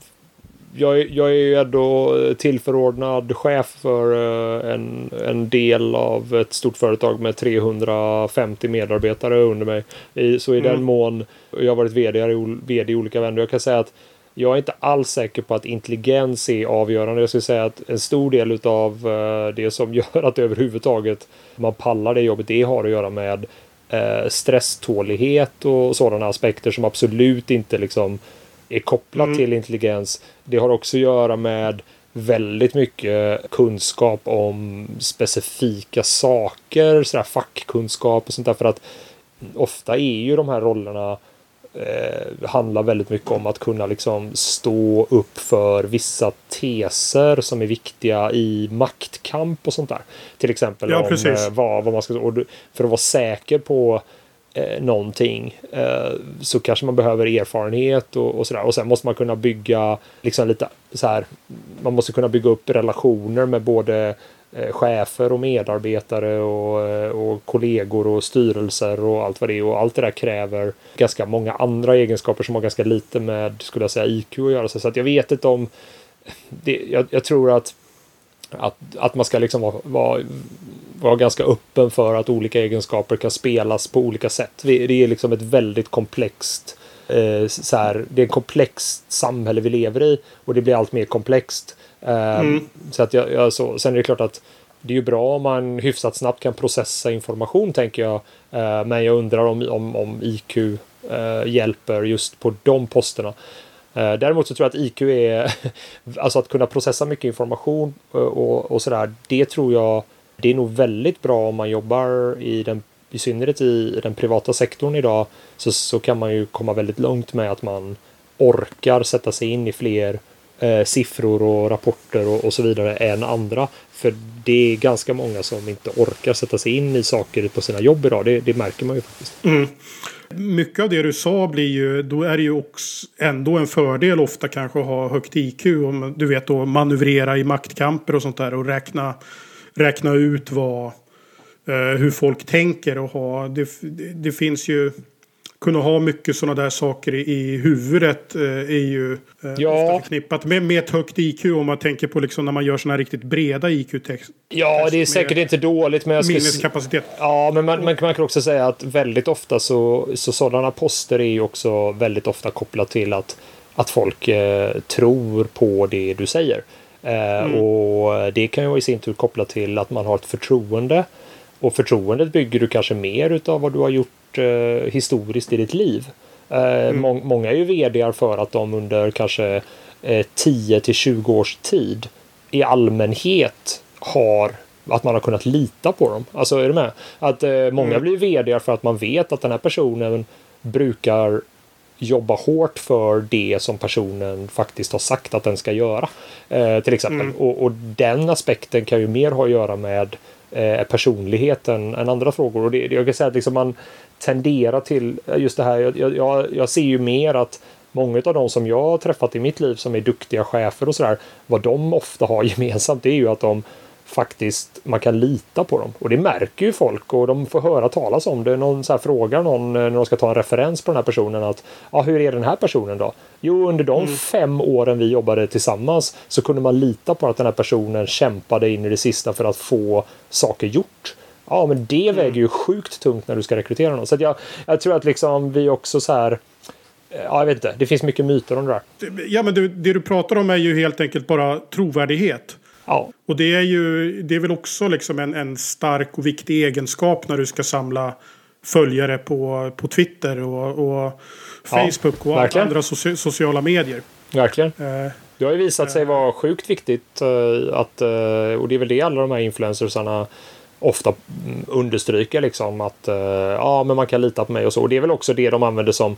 jag, jag är ju ändå tillförordnad chef för eh, en, en del av ett stort företag med 350 medarbetare under mig. så i mm. den mån jag har varit vd, vd i olika vändor. Jag kan säga att jag är inte alls säker på att intelligens är avgörande. Jag skulle säga att en stor del av det som *laughs* gör att överhuvudtaget man pallar det jobbet, det har att göra med eh, stresstålighet och sådana aspekter som absolut inte liksom är kopplat mm. till intelligens. Det har också att göra med väldigt mycket kunskap om specifika saker, sådär fackkunskap och sånt där. För att ofta är ju de här rollerna eh, handlar väldigt mycket om att kunna liksom stå upp för vissa teser som är viktiga i maktkamp och sånt där. Till exempel ja, om eh, vad, vad man ska... Och för att vara säker på eh, någonting eh, så kanske man behöver erfarenhet och, och sådär. Och sen måste man kunna bygga liksom lite så här. Man måste kunna bygga upp relationer med både Eh, chefer och medarbetare och, eh, och kollegor och styrelser och allt vad det är. Och allt det där kräver ganska många andra egenskaper som har ganska lite med, skulle jag säga, IQ att göra. Så att jag vet inte om... Det, jag, jag tror att, att, att man ska liksom vara, vara, vara ganska öppen för att olika egenskaper kan spelas på olika sätt. Det är liksom ett väldigt komplext eh, så här, det är ett komplext samhälle vi lever i och det blir allt mer komplext. Ehm, mm. Så att jag, jag, så, sen är det klart att det är ju bra om man hyfsat snabbt kan processa information tänker jag. Ehm, men jag undrar om, om, om IQ eh, hjälper just på de posterna. Eh, däremot så tror jag att IQ är, *laughs* alltså att kunna processa mycket information och, och, och sådär, det tror jag, det är nog väldigt bra om man jobbar i den i synnerhet i den privata sektorn idag så, så kan man ju komma väldigt långt med att man orkar sätta sig in i fler eh, siffror och rapporter och, och, så vidare än andra. För det är ganska många som inte orkar sätta sig in i saker på sina jobb idag. Det, det märker man ju faktiskt. Mm. Mycket av det du sa blir ju, då är det ju också ändå en fördel ofta kanske att ha högt IQ. Om du vet då manövrera i maktkamper och sånt där och räkna, räkna ut vad, eh, hur folk tänker och ha. Det, det, det finns ju kunna ha mycket sådana där saker i huvudet eh, är ju eh, ja. förknippat med, med ett högt IQ om man tänker på liksom när man gör sådana riktigt breda IQ-test. Ja, det är säkert inte dåligt. Men jag skulle... Minneskapacitet. Ja, men man, man, man, kan också säga att väldigt ofta så, så sådana poster är ju också väldigt ofta kopplat till att, att folk eh, tror på det du säger. Eh, mm. Och det kan ju i sin tur koppla till att man har ett förtroende. Och förtroendet bygger du kanske mer utav vad du har gjort eh, historiskt i ditt liv. Eh, mm. må många är ju vd för att de under kanske eh, 10 till 20 års tid i allmänhet har att man har kunnat lita på dem. Alltså är du med? Att eh, många mm. blir vd för att man vet att den här personen brukar jobba hårt för det som personen faktiskt har sagt att den ska göra. Eh, till exempel. Mm. Och, och, den aspekten kan ju mer ha att göra med eh, personligheten än andra frågor. Och det, jag kan säga att liksom man, tenderar till just det här. Jag, jag, jag ser ju mer att många av de som jag har träffat i mitt liv som är duktiga chefer och sådär. Vad de ofta har *laughs* gemensamt det är ju att de faktiskt man kan lita på dem. Och det märker ju folk och de får höra talas om det. Någon så här frågar någon när de ska ta en referens på den här personen att ja, hur är den här personen då? Jo, under de mm. fem åren vi jobbade tillsammans så kunde man lita på att den här personen kämpade in i det sista för att få saker gjort. Ja, men det mm. väger ju sjukt tungt när du ska rekrytera någon. Så jag, jag tror att liksom vi också så här. Ja, jag vet inte. Det finns mycket myter om det där. Ja, men det, det du pratar om är ju helt enkelt bara trovärdighet. Ja. Och det är ju det är väl också liksom en, en stark och viktig egenskap när du ska samla följare på, på Twitter och, och Facebook ja, och verkligen. andra soci sociala medier. Verkligen. Eh, det har ju visat sig vara sjukt viktigt uh, att, och det är väl det alla de här influencersarna ofta understryker liksom att uh, ja, men man kan lita på mig och så. Och det är väl också det de använder som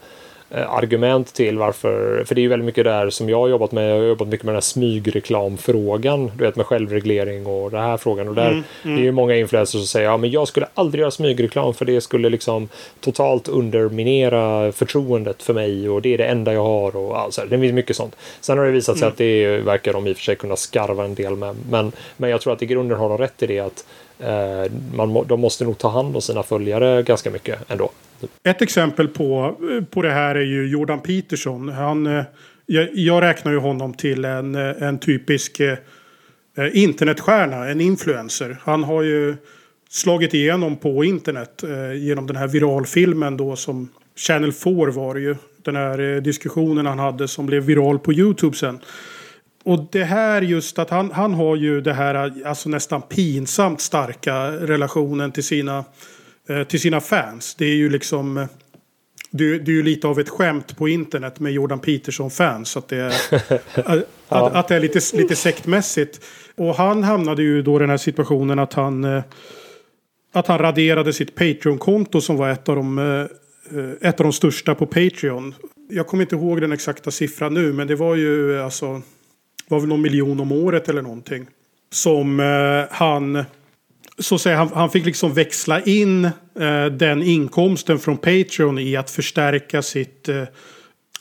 Eh, argument till varför, för det är ju väldigt mycket där som jag har jobbat med. Jag har jobbat mycket med den här smygreklamfrågan, du vet med självreglering och den här frågan. Och där mm, mm. det är ju många influencers som säger ja men jag skulle aldrig göra smygreklam för det skulle liksom totalt underminera förtroendet för mig och det är det enda jag har och alltså, det finns mycket sånt. Sen har det visat sig mm. att det verkar de i och för sig kunna skarva en del med. Men, men jag tror att i grunden har de rätt i det att eh, Eh, man, de måste nog ta hand om sina följare ganska mycket ändå. Ett exempel på, eh, på det här är ju Jordan Peterson. Han, eh, jag, jag räknar ju honom till en, en typisk eh, internetstjärna, en influencer. Han har ju slagit igenom på internet eh, genom den här viralfilmen då som Channel 4 var det ju. Den här eh, diskussionen han hade som blev viral på YouTube sen. Och det här just att han, han har ju det här alltså nästan pinsamt starka relationen till sina Eh, till sina fans. Det är ju liksom... Eh, det, det är ju lite av ett skämt på internet med Jordan Peterson-fans. Att det är, *laughs* att, ja. att det är lite, lite sektmässigt. Och han hamnade ju då i den här situationen att han... Eh, att han raderade sitt Patreon-konto som var ett av de, ett av de största på Patreon. Jag kommer inte ihåg den exakta siffran nu men det var ju alltså var väl någon miljon om året eller någonting. Som eh, han så säga, han, han fick liksom växla in eh, den inkomsten från Patreon i att förstärka sitt, eh,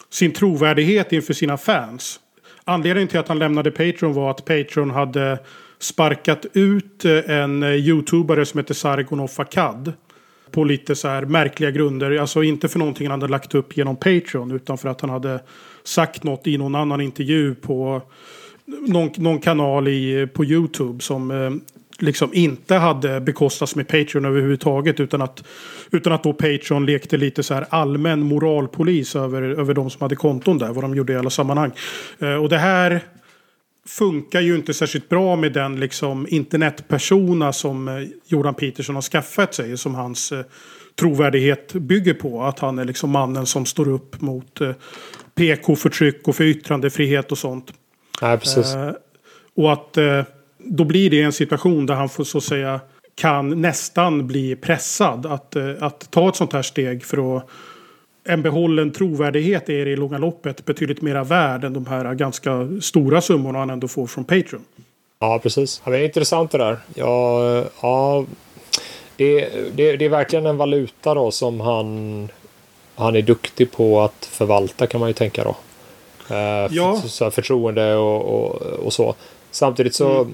sin trovärdighet inför sina fans. Anledningen till att han lämnade Patreon var att Patreon hade sparkat ut eh, en eh, YouTubare som heter Sargon Akkad. På lite så här märkliga grunder. Alltså inte för någonting han hade lagt upp genom Patreon. Utan för att han hade sagt något i någon annan intervju på någon, någon kanal i, på YouTube som eh, liksom inte hade bekostats med Patreon överhuvudtaget. Utan att, utan att då Patreon lekte lite så här allmän moralpolis över, över de som hade konton där. Vad de gjorde i alla sammanhang. Eh, och det här funkar ju inte särskilt bra med den liksom internetpersona som eh, Jordan Peterson har skaffat sig. Som hans eh, trovärdighet bygger på. Att han är liksom mannen som står upp mot eh, PK-förtryck och för yttrandefrihet och sånt. Ja, precis. Eh, och att eh, då blir det en situation där han får så att säga kan nästan bli pressad att, att ta ett sånt här steg för att en behållen trovärdighet är i långa loppet betydligt mera värd än de här ganska stora summorna han ändå får från Patreon. Ja, precis. Ja, det är intressant det där. Ja, ja, det, det, det är verkligen en valuta då som han, han är duktig på att förvalta kan man ju tänka då. Eh, Ja. för, så här förtroende och, och, och så. Samtidigt så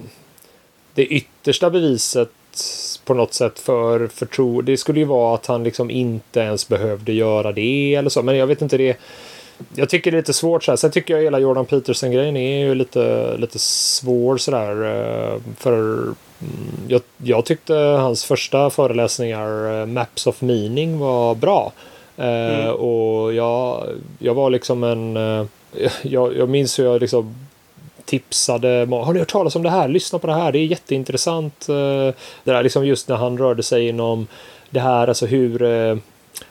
det yttersta beviset på något sätt för förtroende. Det skulle ju vara att han liksom inte ens behövde göra det eller så. Men jag vet inte det. Jag tycker det är lite svårt så här. Sen tycker jag hela Jordan Peterson-grejen är ju lite, lite svår sådär. eh, För mm, jag, jag tyckte hans första föreläsningar, eh, Maps of Meaning, var bra. Eh, Och jag, jag var liksom en... eh, *laughs* Jag, jag minns hur jag liksom tipsade. Har ni hört talas om det här? Lyssna på det här. Det är jätteintressant. eh, Det där liksom just när han rörde sig inom det här, alltså hur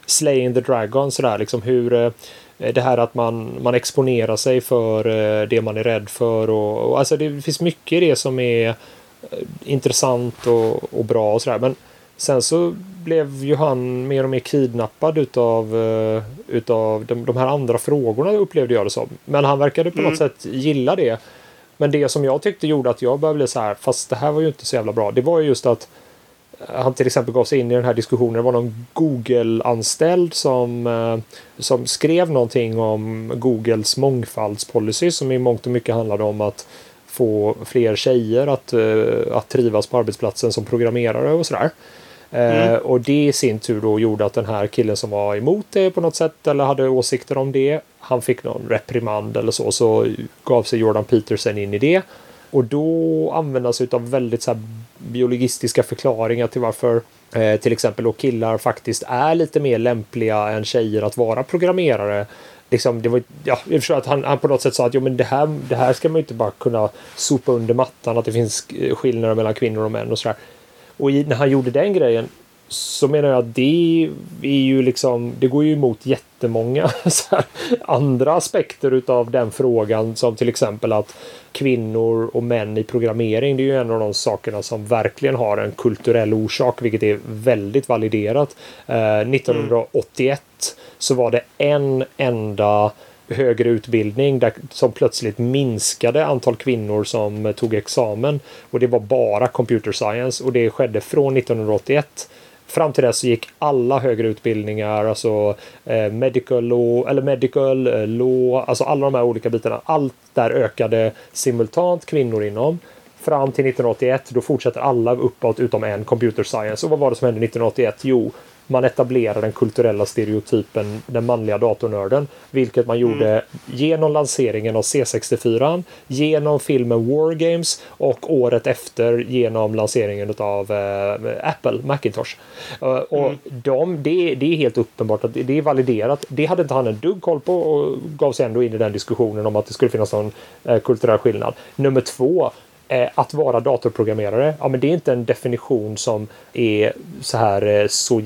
Slaying the Dragon sådär, liksom hur det här att man, man exponerar sig för det man är rädd för och, och alltså det finns mycket i det som är intressant och, och bra och sådär. Men sen så blev ju han mer och mer kidnappad utav, eh, utav de, de här andra frågorna upplevde jag det som. Men han verkade på något sätt gilla det. Men det som jag tyckte gjorde att jag började bli så här, fast det här var ju inte så jävla bra. Det var ju just att han till exempel gav sig in i den här diskussionen. Det var någon Google-anställd som, eh, som skrev någonting om Googles mångfaldspolicy som i mångt och mycket handlade om att få fler tjejer att, eh, att trivas på arbetsplatsen som programmerare och sådär. Eh, och det i sin tur då gjorde att den här killen som var emot det på något sätt eller hade åsikter om det. Han fick någon reprimand eller så. Så gav sig Jordan Peterson in i det. Och då använda sig av väldigt så biologistiska förklaringar till varför eh, till exempel då killar faktiskt är lite mer lämpliga än tjejer att vara programmerare. Liksom, det var, ja, jag förstår att han, han på något sätt sa att jo, men det, här, det här ska man ju inte bara kunna sopa under mattan, att det finns skillnader mellan kvinnor och män och sådär. Och i, när han gjorde den grejen så menar jag att det är ju liksom, det går ju emot jättemånga *laughs* här, andra aspekter utav den frågan som till exempel att kvinnor och män i programmering, det är ju en av de sakerna som verkligen har en kulturell orsak, vilket är väldigt validerat. Eh, 1981 så var det en enda högre utbildning där, som plötsligt minskade antal kvinnor som eh, tog examen. Och det var bara computer science och det skedde från 1981. Fram till dess så gick alla högre utbildningar, alltså eh, medical law, eller medical eh, law, alltså alla de här olika bitarna. Allt där ökade simultant kvinnor inom. Fram till 1981, då fortsätter alla uppåt utom en, computer science. Och vad var det som hände 1981? Jo, man etablerar den kulturella stereotypen, den manliga datornörden. Vilket man gjorde genom lanseringen av C64, genom filmen War Games och året efter genom lanseringen av eh, Apple Macintosh. Eh, och de, det, det är helt uppenbart att det, är validerat. Det hade inte han en dugg koll på och gav sig ändå in i den diskussionen om att det skulle finnas någon eh, kulturell skillnad. Nummer två, Eh, att vara datorprogrammerare, ja men det är inte en definition som är så här eh, så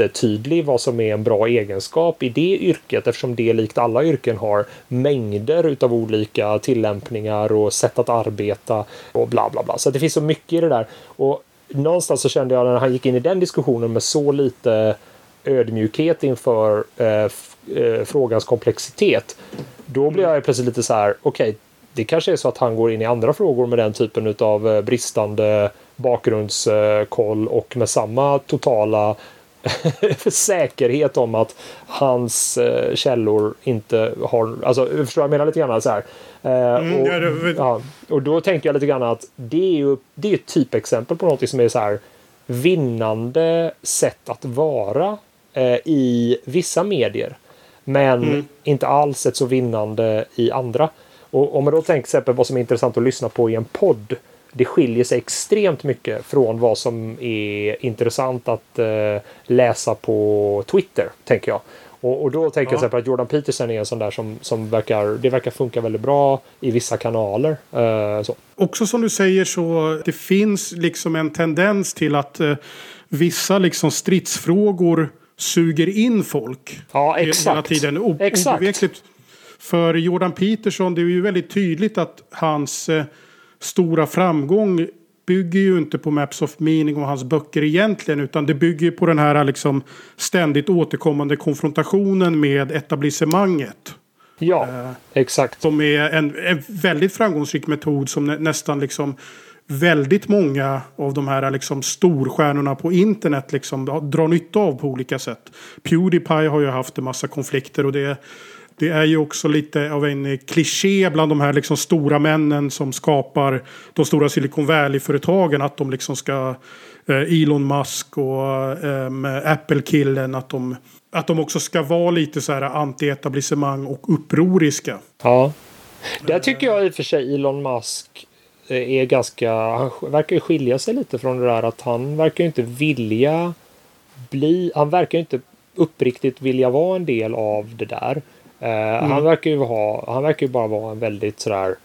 jättetydlig vad som är en bra egenskap i det yrket eftersom det likt alla yrken har mängder utav olika tillämpningar och sätt att arbeta och bla bla bla. Så det finns så mycket i det där. Och någonstans så kände jag när han gick in i den diskussionen med så lite ödmjukhet inför eh, eh, frågans komplexitet. Då blir jag plötsligt lite så här, okej, det kanske är så att han går in i andra frågor med den typen av eh, bristande bakgrundskoll eh, och med samma totala *laughs* säkerhet om att hans eh, källor inte har, alltså förstår jag menar lite grann så här. Eh, Mm, och, ja, det- ja, och då tänker jag lite grann att det är ju det är ett typexempel på något som är så här vinnande sätt att vara eh, i vissa medier. Men inte alls ett så vinnande i andra. Och om man då tänker till exempel vad som är intressant att lyssna på i en podd. Det skiljer sig extremt mycket från vad som är intressant att eh, läsa på Twitter, tänker jag. Och, och då tänker jag till exempel att Jordan Peterson är en sån där som, som verkar, det verkar funka väldigt bra i vissa kanaler. Eh, så. Också som du säger så det finns liksom en tendens till att eh, vissa liksom stridsfrågor suger in folk. Ja, exakt. Hela tiden. O exakt. För Jordan Peterson, det är ju väldigt tydligt att hans eh, stora framgång bygger ju inte på Maps of Meaning och hans böcker egentligen. Utan det bygger på den här liksom ständigt återkommande konfrontationen med etablissemanget. Ja, Eh, exakt. Som är en, en väldigt framgångsrik metod som nä, nästan liksom väldigt många av de här liksom storstjärnorna på internet liksom drar nytta av på olika sätt. Pewdiepie har ju haft en massa konflikter och det, det är ju också lite av en eh, kliché bland de här liksom stora männen som skapar de stora Silicon Valley-företagen att de liksom ska eh, Elon Musk och ehm, Apple-killen att de, att de också ska vara lite så här anti-etablissemang och upproriska. Ja. Där tycker jag i och för sig Elon Musk eh, är ganska, han verkar ju skilja sig lite från det där att han verkar ju inte vilja bli, han verkar ju inte uppriktigt vilja vara en del av det där. Mm. Han verkar ju ha, han verkar ju bara vara en väldigt sådär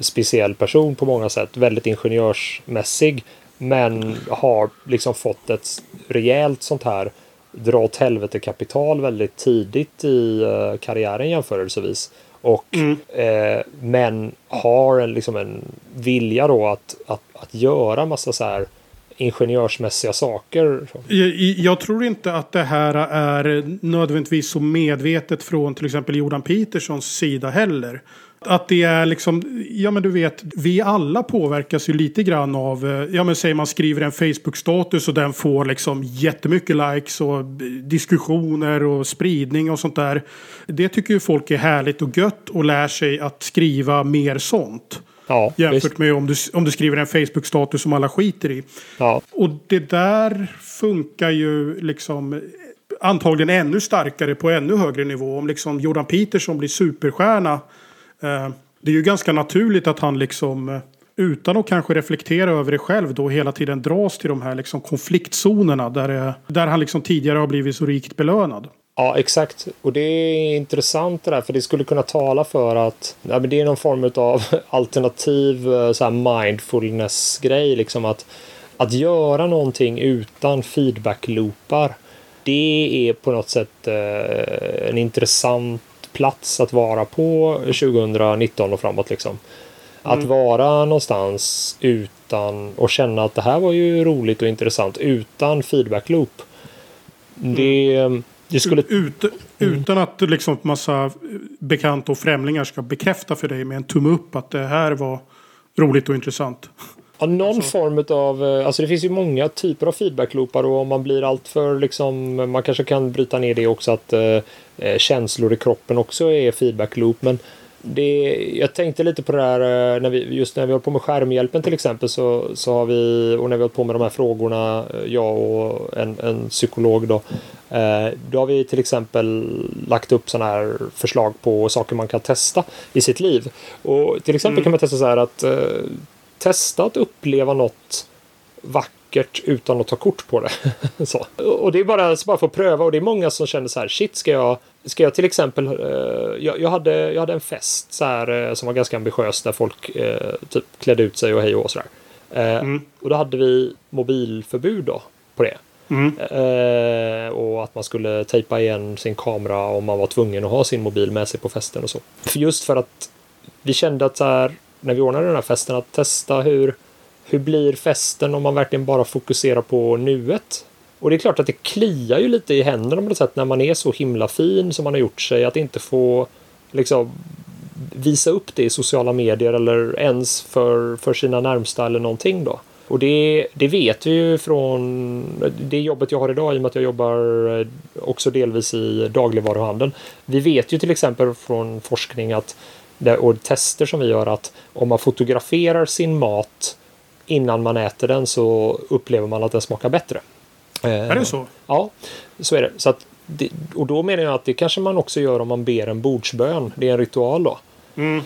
speciell person på många sätt, väldigt ingenjörsmässig. Men har liksom fått ett rejält sånt här dra åt helvete kapital väldigt tidigt i uh, karriären jämförelsevis. Och, mm. eh, men har en, liksom en vilja då att, att, att göra massa så här ingenjörsmässiga saker. Jag, jag, tror inte att det här är nödvändigtvis så medvetet från till exempel Jordan Petersons sida heller. Att det är liksom, ja men du vet, vi alla påverkas ju lite grann av, eh, ja men säg man skriver en Facebook-status och den får liksom jättemycket likes och diskussioner och spridning och sånt där. Det tycker ju folk är härligt och gött och lär sig att skriva mer sånt. Ja, jämfört visst. med om du, om du skriver en Facebook-status som alla skiter i. Ja. Och det där funkar ju liksom antagligen ännu starkare på ännu högre nivå. Om liksom Jordan Peterson blir superstjärna Eh, det är ju ganska naturligt att han liksom eh, utan att kanske reflektera över det själv då hela tiden dras till de här liksom konfliktzonerna där, där han liksom tidigare har blivit så rikt belönad. Ja, exakt. Och det är intressant det där, för det skulle kunna tala för att ja, men det är någon form av *laughs* alternativ eh, så mindfulness-grej. Liksom att, att göra någonting utan feedback-loopar. Det är på något sätt eh, en intressant plats att vara på 2019 och framåt. Liksom. Att mm. vara någonstans utan och känna att det här var ju roligt och intressant utan feedback loop. Mm. Det, skulle... Ut, utan att liksom massa bekanta och främlingar ska bekräfta för dig med en tumme upp att det här var roligt och intressant. Ja, någon alltså. form av, eh, alltså det finns ju många typer av feedbackloopar och om man blir alltför liksom, man kanske kan bryta ner det också att eh, eh känslor i kroppen också är feedbackloop. Men det, jag tänkte lite på det här eh, när vi, just när vi håller på med skärmhjälpen till exempel så, så har vi och när vi hållit på med de här frågorna jag och en, en psykolog då eh, då har vi till exempel lagt upp sådana här förslag på saker man kan testa i sitt liv. Och till exempel mm. kan man testa så här att eh, testa att uppleva något vackert utan att ta kort på det. *laughs* så. Och det är bara, så bara för att pröva och det är många som känner så här shit ska jag Ska jag till exempel, eh, jag, jag, hade, jag hade en fest så här, eh, som var ganska ambitiös där folk eh, typ klädde ut sig och hej och sådär. Eh, mm. Och då hade vi mobilförbud då på det. Mm. Eh, och att man skulle tejpa igen sin kamera om man var tvungen att ha sin mobil med sig på festen och så. För just för att vi kände att så här, när vi ordnade den här festen att testa hur, hur blir festen om man verkligen bara fokuserar på nuet. Och det är klart att det kliar ju lite i händerna på något sätt när man är så himla fin som man har gjort sig att inte få liksom visa upp det i sociala medier eller ens för, för sina närmsta eller någonting då. Och det, det vet vi ju från det jobbet jag har idag i och med att jag jobbar eh, också delvis i dagligvaruhandeln. Vi vet ju till exempel från forskning att och tester som vi gör att om man fotograferar sin mat innan man äter den så upplever man att den smakar bättre. Är det så? Ja, så är det. Så det, och då menar jag att det kanske man också gör om man ber en bordsbön. Det är en ritual då. Mm.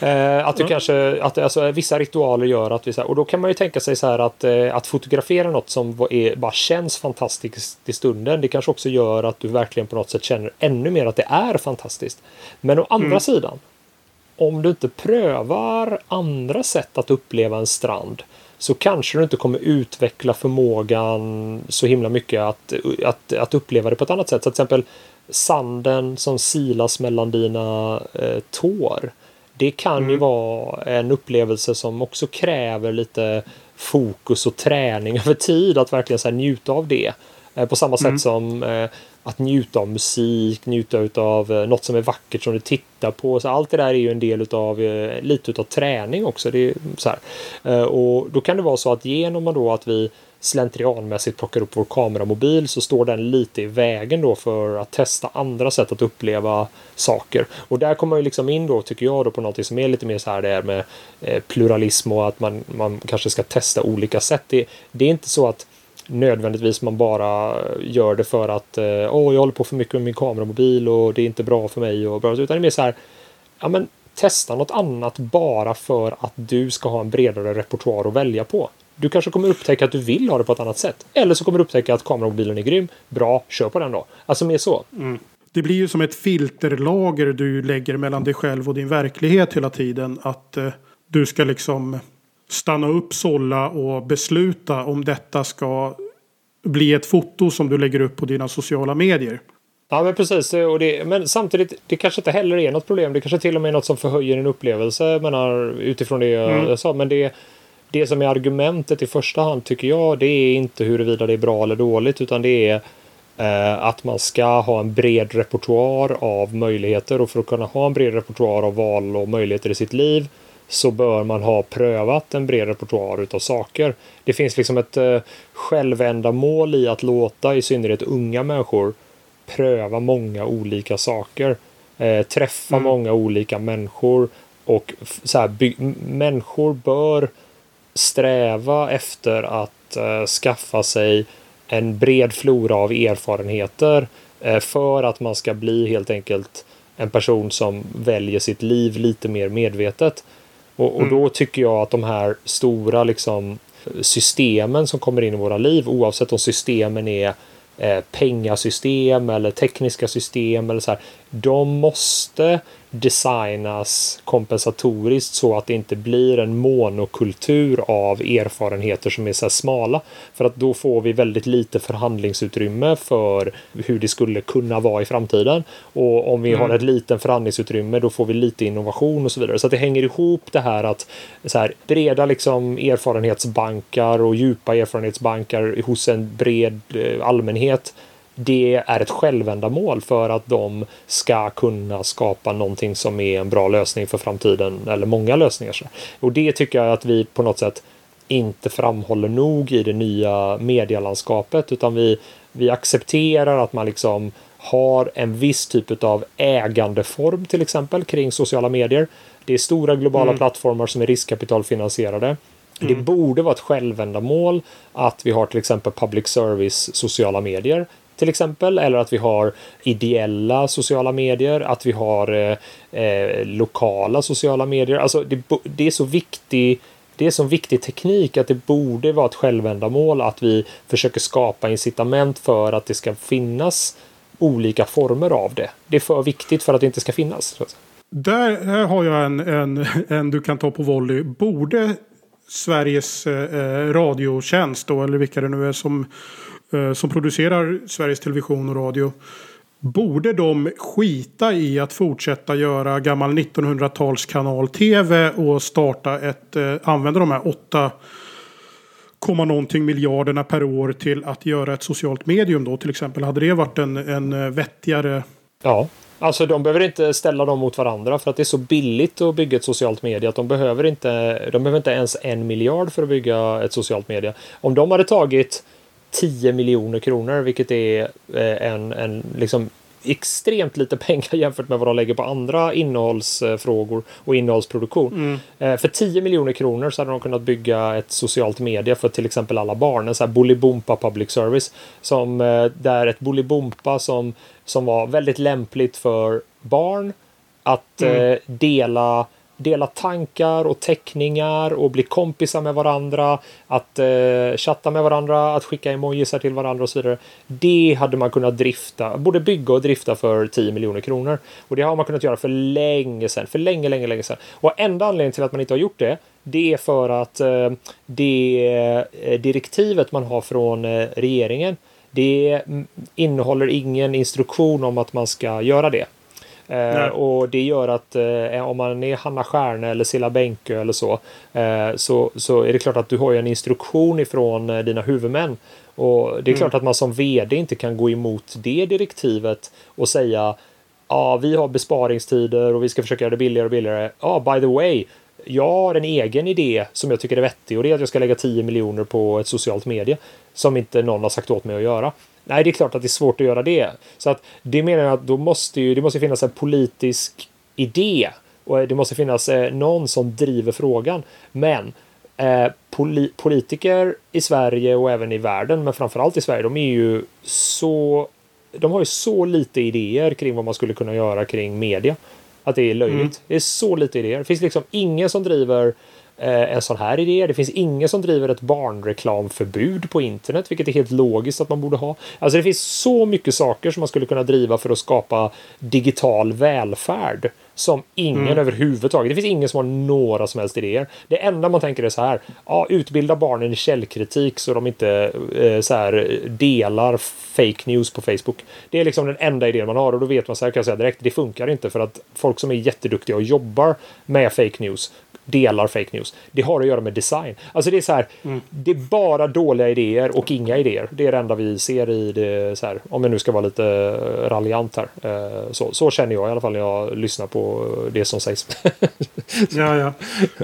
Eh, att det mm. kanske, att alltså, vissa ritualer gör att vi så här, och då kan man ju tänka sig så här att, eh, att fotografera något som är, bara känns fantastiskt i stunden. Det kanske också gör att du verkligen på något sätt känner ännu mer att det är fantastiskt. Men å andra mm. sidan, om du inte prövar andra sätt att uppleva en strand så kanske du inte kommer utveckla förmågan så himla mycket att, att, att uppleva det på ett annat sätt. Så till exempel sanden som silas mellan dina eh, tår. Det kan mm. ju vara en upplevelse som också kräver lite fokus och träning *laughs* över tid att verkligen så njuta av det. Eh, på samma sätt mm. som eh, att njuta av musik, njuta av eh, något som är vackert som du tittar på. Så allt det där är ju en del utav lite utav träning också. Det är så här. Och då kan det vara så att genom då att vi slentrianmässigt plockar upp vår kameramobil så står den lite i vägen då för att testa andra sätt att uppleva saker. Och där kommer man ju liksom in då tycker jag då på något som är lite mer så här det är med eh, pluralism och att man, man kanske ska testa olika sätt. Det, det är inte så att nödvändigtvis man bara gör det för att eh, åh, jag håller på för mycket med min kameramobil och det är inte bra för mig. Och bra, utan det är mer så här, ja men testa något annat bara för att du ska ha en bredare repertoar att välja på. Du kanske kommer upptäcka att du vill ha det på ett annat sätt. Eller så kommer du upptäcka att kameramobilen är grym. Bra, kör på den då. Alltså mer så. Mm. Det blir ju som ett filterlager du lägger mellan dig själv och din verklighet hela tiden. Att eh, du ska liksom stanna upp, sålla och besluta om detta ska bli ett foto som du lägger upp på dina sociala medier. Ja men precis, och det, men samtidigt det kanske inte heller är något problem. Det kanske till och med är något som förhöjer en upplevelse menar, utifrån det jag, mm. jag sa. Men det, det som är argumentet i första hand tycker jag det är inte huruvida det är bra eller dåligt utan det är eh, att man ska ha en bred repertoar av möjligheter och för att kunna ha en bred repertoar av val och möjligheter i sitt liv så bör man ha prövat en bred repertoar utav saker. Det finns liksom ett eh, självändamål i att låta i synnerhet unga människor pröva många olika saker. Eh, träffa mm. många olika människor och så här, människor bör sträva efter att eh, skaffa sig en bred flora av erfarenheter eh, för att man ska bli helt enkelt en person som väljer sitt liv lite mer medvetet. Och, och mm. då tycker jag att de här stora liksom, systemen som kommer in i våra liv, oavsett om systemen är eh, pengasystem eller tekniska system eller så här, de måste designas kompensatoriskt så att det inte blir en monokultur av erfarenheter som är så smala. För att då får vi väldigt lite förhandlingsutrymme för hur det skulle kunna vara i framtiden. Och om vi mm. har ett litet förhandlingsutrymme då får vi lite innovation och så vidare. Så att det hänger ihop det här att så här, breda liksom erfarenhetsbankar och djupa erfarenhetsbankar hos en bred eh, allmänhet det är ett självändamål för att de ska kunna skapa någonting som är en bra lösning för framtiden eller många lösningar. Och det tycker jag att vi på något sätt inte framhåller nog i det nya medielandskapet utan vi, vi accepterar att man liksom har en viss typ av ägandeform till exempel kring sociala medier. Det är stora globala mm. plattformar som är riskkapitalfinansierade. Mm. Det borde vara ett självändamål att vi har till exempel public service sociala medier till exempel, eller att vi har ideella sociala medier, att vi har eh, eh lokala sociala medier. Alltså det, det är så viktigt det är så viktig teknik att det borde vara ett självändamål att vi försöker skapa incitament för att det ska finnas olika former av det. Det är för viktigt för att det inte ska finnas. Där har jag en, en, en du kan ta på volley. Borde Sveriges eh, eh, radiotjänst då, eller vilka det nu är som Eh, som producerar Sveriges Television och Radio. Borde de skita i att fortsätta göra gammal 1900-talskanal tv och starta ett, eh, använda de här åtta komma någonting miljarderna per år till att göra ett socialt medium då till exempel? Hade det varit en, en eh, vettigare... Ja, alltså de behöver inte ställa dem mot varandra för att det är så billigt att bygga ett socialt media att de behöver inte, de behöver inte ens en miljard för att bygga ett socialt media. Om de hade tagit 10 miljoner kronor, vilket är eh, en, en liksom extremt lite *laughs* pengar jämfört med vad de lägger på andra innehållsfrågor och innehållsproduktion. Mm. Eh, för 10 miljoner kronor så hade de kunnat bygga ett socialt media för till exempel alla barn. En sån här Bolibompa Public Service. Som, eh, där ett Bolibompa som, som var väldigt lämpligt för barn att mm. dela dela tankar och teckningar och bli kompisar med varandra, att eh, chatta med varandra, att skicka emojisar till varandra och så vidare. Det hade man kunnat drifta, både bygga och drifta för 10 miljoner kronor. Och det har man kunnat göra för länge sedan, för länge, länge, länge sedan. Och enda anledningen till att man inte har gjort det, det är för att eh, det eh, direktivet man har från eh, regeringen, det innehåller ingen instruktion om att man ska göra det. Eh, och det gör att eh, om man är Hanna Stjärne eller Silla Bänke eller så, eh, så, så är det klart att du har en instruktion ifrån eh, dina huvudmän. Och det är mm. klart att man som vd inte kan gå emot det direktivet och säga ja, vi har besparingstider och vi ska försöka göra det billigare och billigare. Ja, by the way, jag har en egen idé som jag tycker är vettig och det är att jag ska lägga 10 miljoner på ett socialt medie som inte någon har sagt åt mig att göra. Nej, det är klart att det är svårt att göra det. Så att det menar jag att då måste ju, det måste finnas en politisk idé och det måste finnas eh, någon som driver frågan. Men eh, poli politiker i Sverige och även i världen, men framförallt i Sverige, de är ju så de har ju så lite idéer kring vad man skulle kunna göra kring media. Att det är löjligt. Mm. Det är så lite idéer. Det finns liksom ingen som driver Eh, en sån här idé. Det finns ingen som driver ett barnreklamförbud på internet, vilket är helt logiskt att man borde ha. Alltså det finns så mycket saker som man skulle kunna driva för att skapa digital välfärd som ingen mm. överhuvudtaget. Det finns ingen som har några som helst idéer. Det enda man tänker är så här. Ja, utbilda barnen i källkritik så de inte eh, så här delar fake news på Facebook. Det är liksom den enda idén man har och då vet man så här kan jag säga direkt. Det funkar inte för att folk som är jätteduktiga och jobbar med fake news delar fake news. Det har att göra med design. Alltså det är så här, mm. det är bara dåliga idéer och inga idéer. Det är det enda vi ser i det så här, om jag nu ska vara lite eh, raljant här. Eh, så, så känner jag i alla fall när jag lyssnar på det som sägs. *laughs* ja, ja.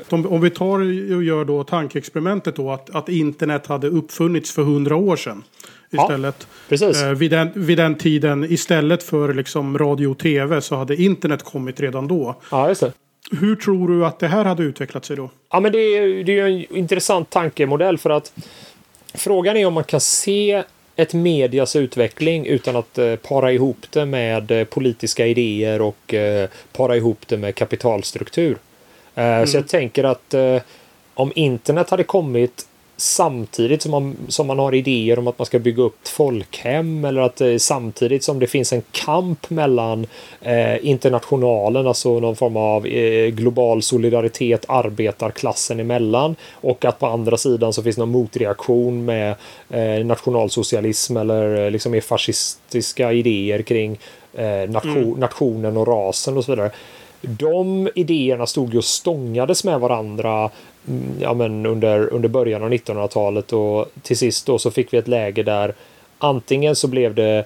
Om, om vi tar och gör då tankeexperimentet då att, att internet hade uppfunnits för hundra år sedan istället. Ja, precis. Eh, vid, den, vid den tiden, istället för liksom radio och tv, så hade internet kommit redan då. Ja, just det. Hur tror du att det här hade utvecklat sig då? Ja, men det är, det är en intressant tankemodell för att frågan är om man kan se ett medias utveckling utan att eh, para ihop det med eh, politiska idéer och eh, para ihop det med kapitalstruktur. Mm. Så jag tänker att om internet hade kommit samtidigt som man, som man har idéer om att man ska bygga upp ett folkhem eller att eh, samtidigt som det finns en kamp mellan eh, internationalen, alltså någon form av eh, global solidaritet arbetarklassen emellan och att på andra sidan så finns någon motreaktion med eh, nationalsocialism eller eh, liksom mer fascistiska idéer kring eh, nation, mm. nationen och rasen och så vidare de idéerna stod ju och stångades med varandra ja, men under, under början av 1900-talet och till sist då så fick vi ett läge där antingen så blev det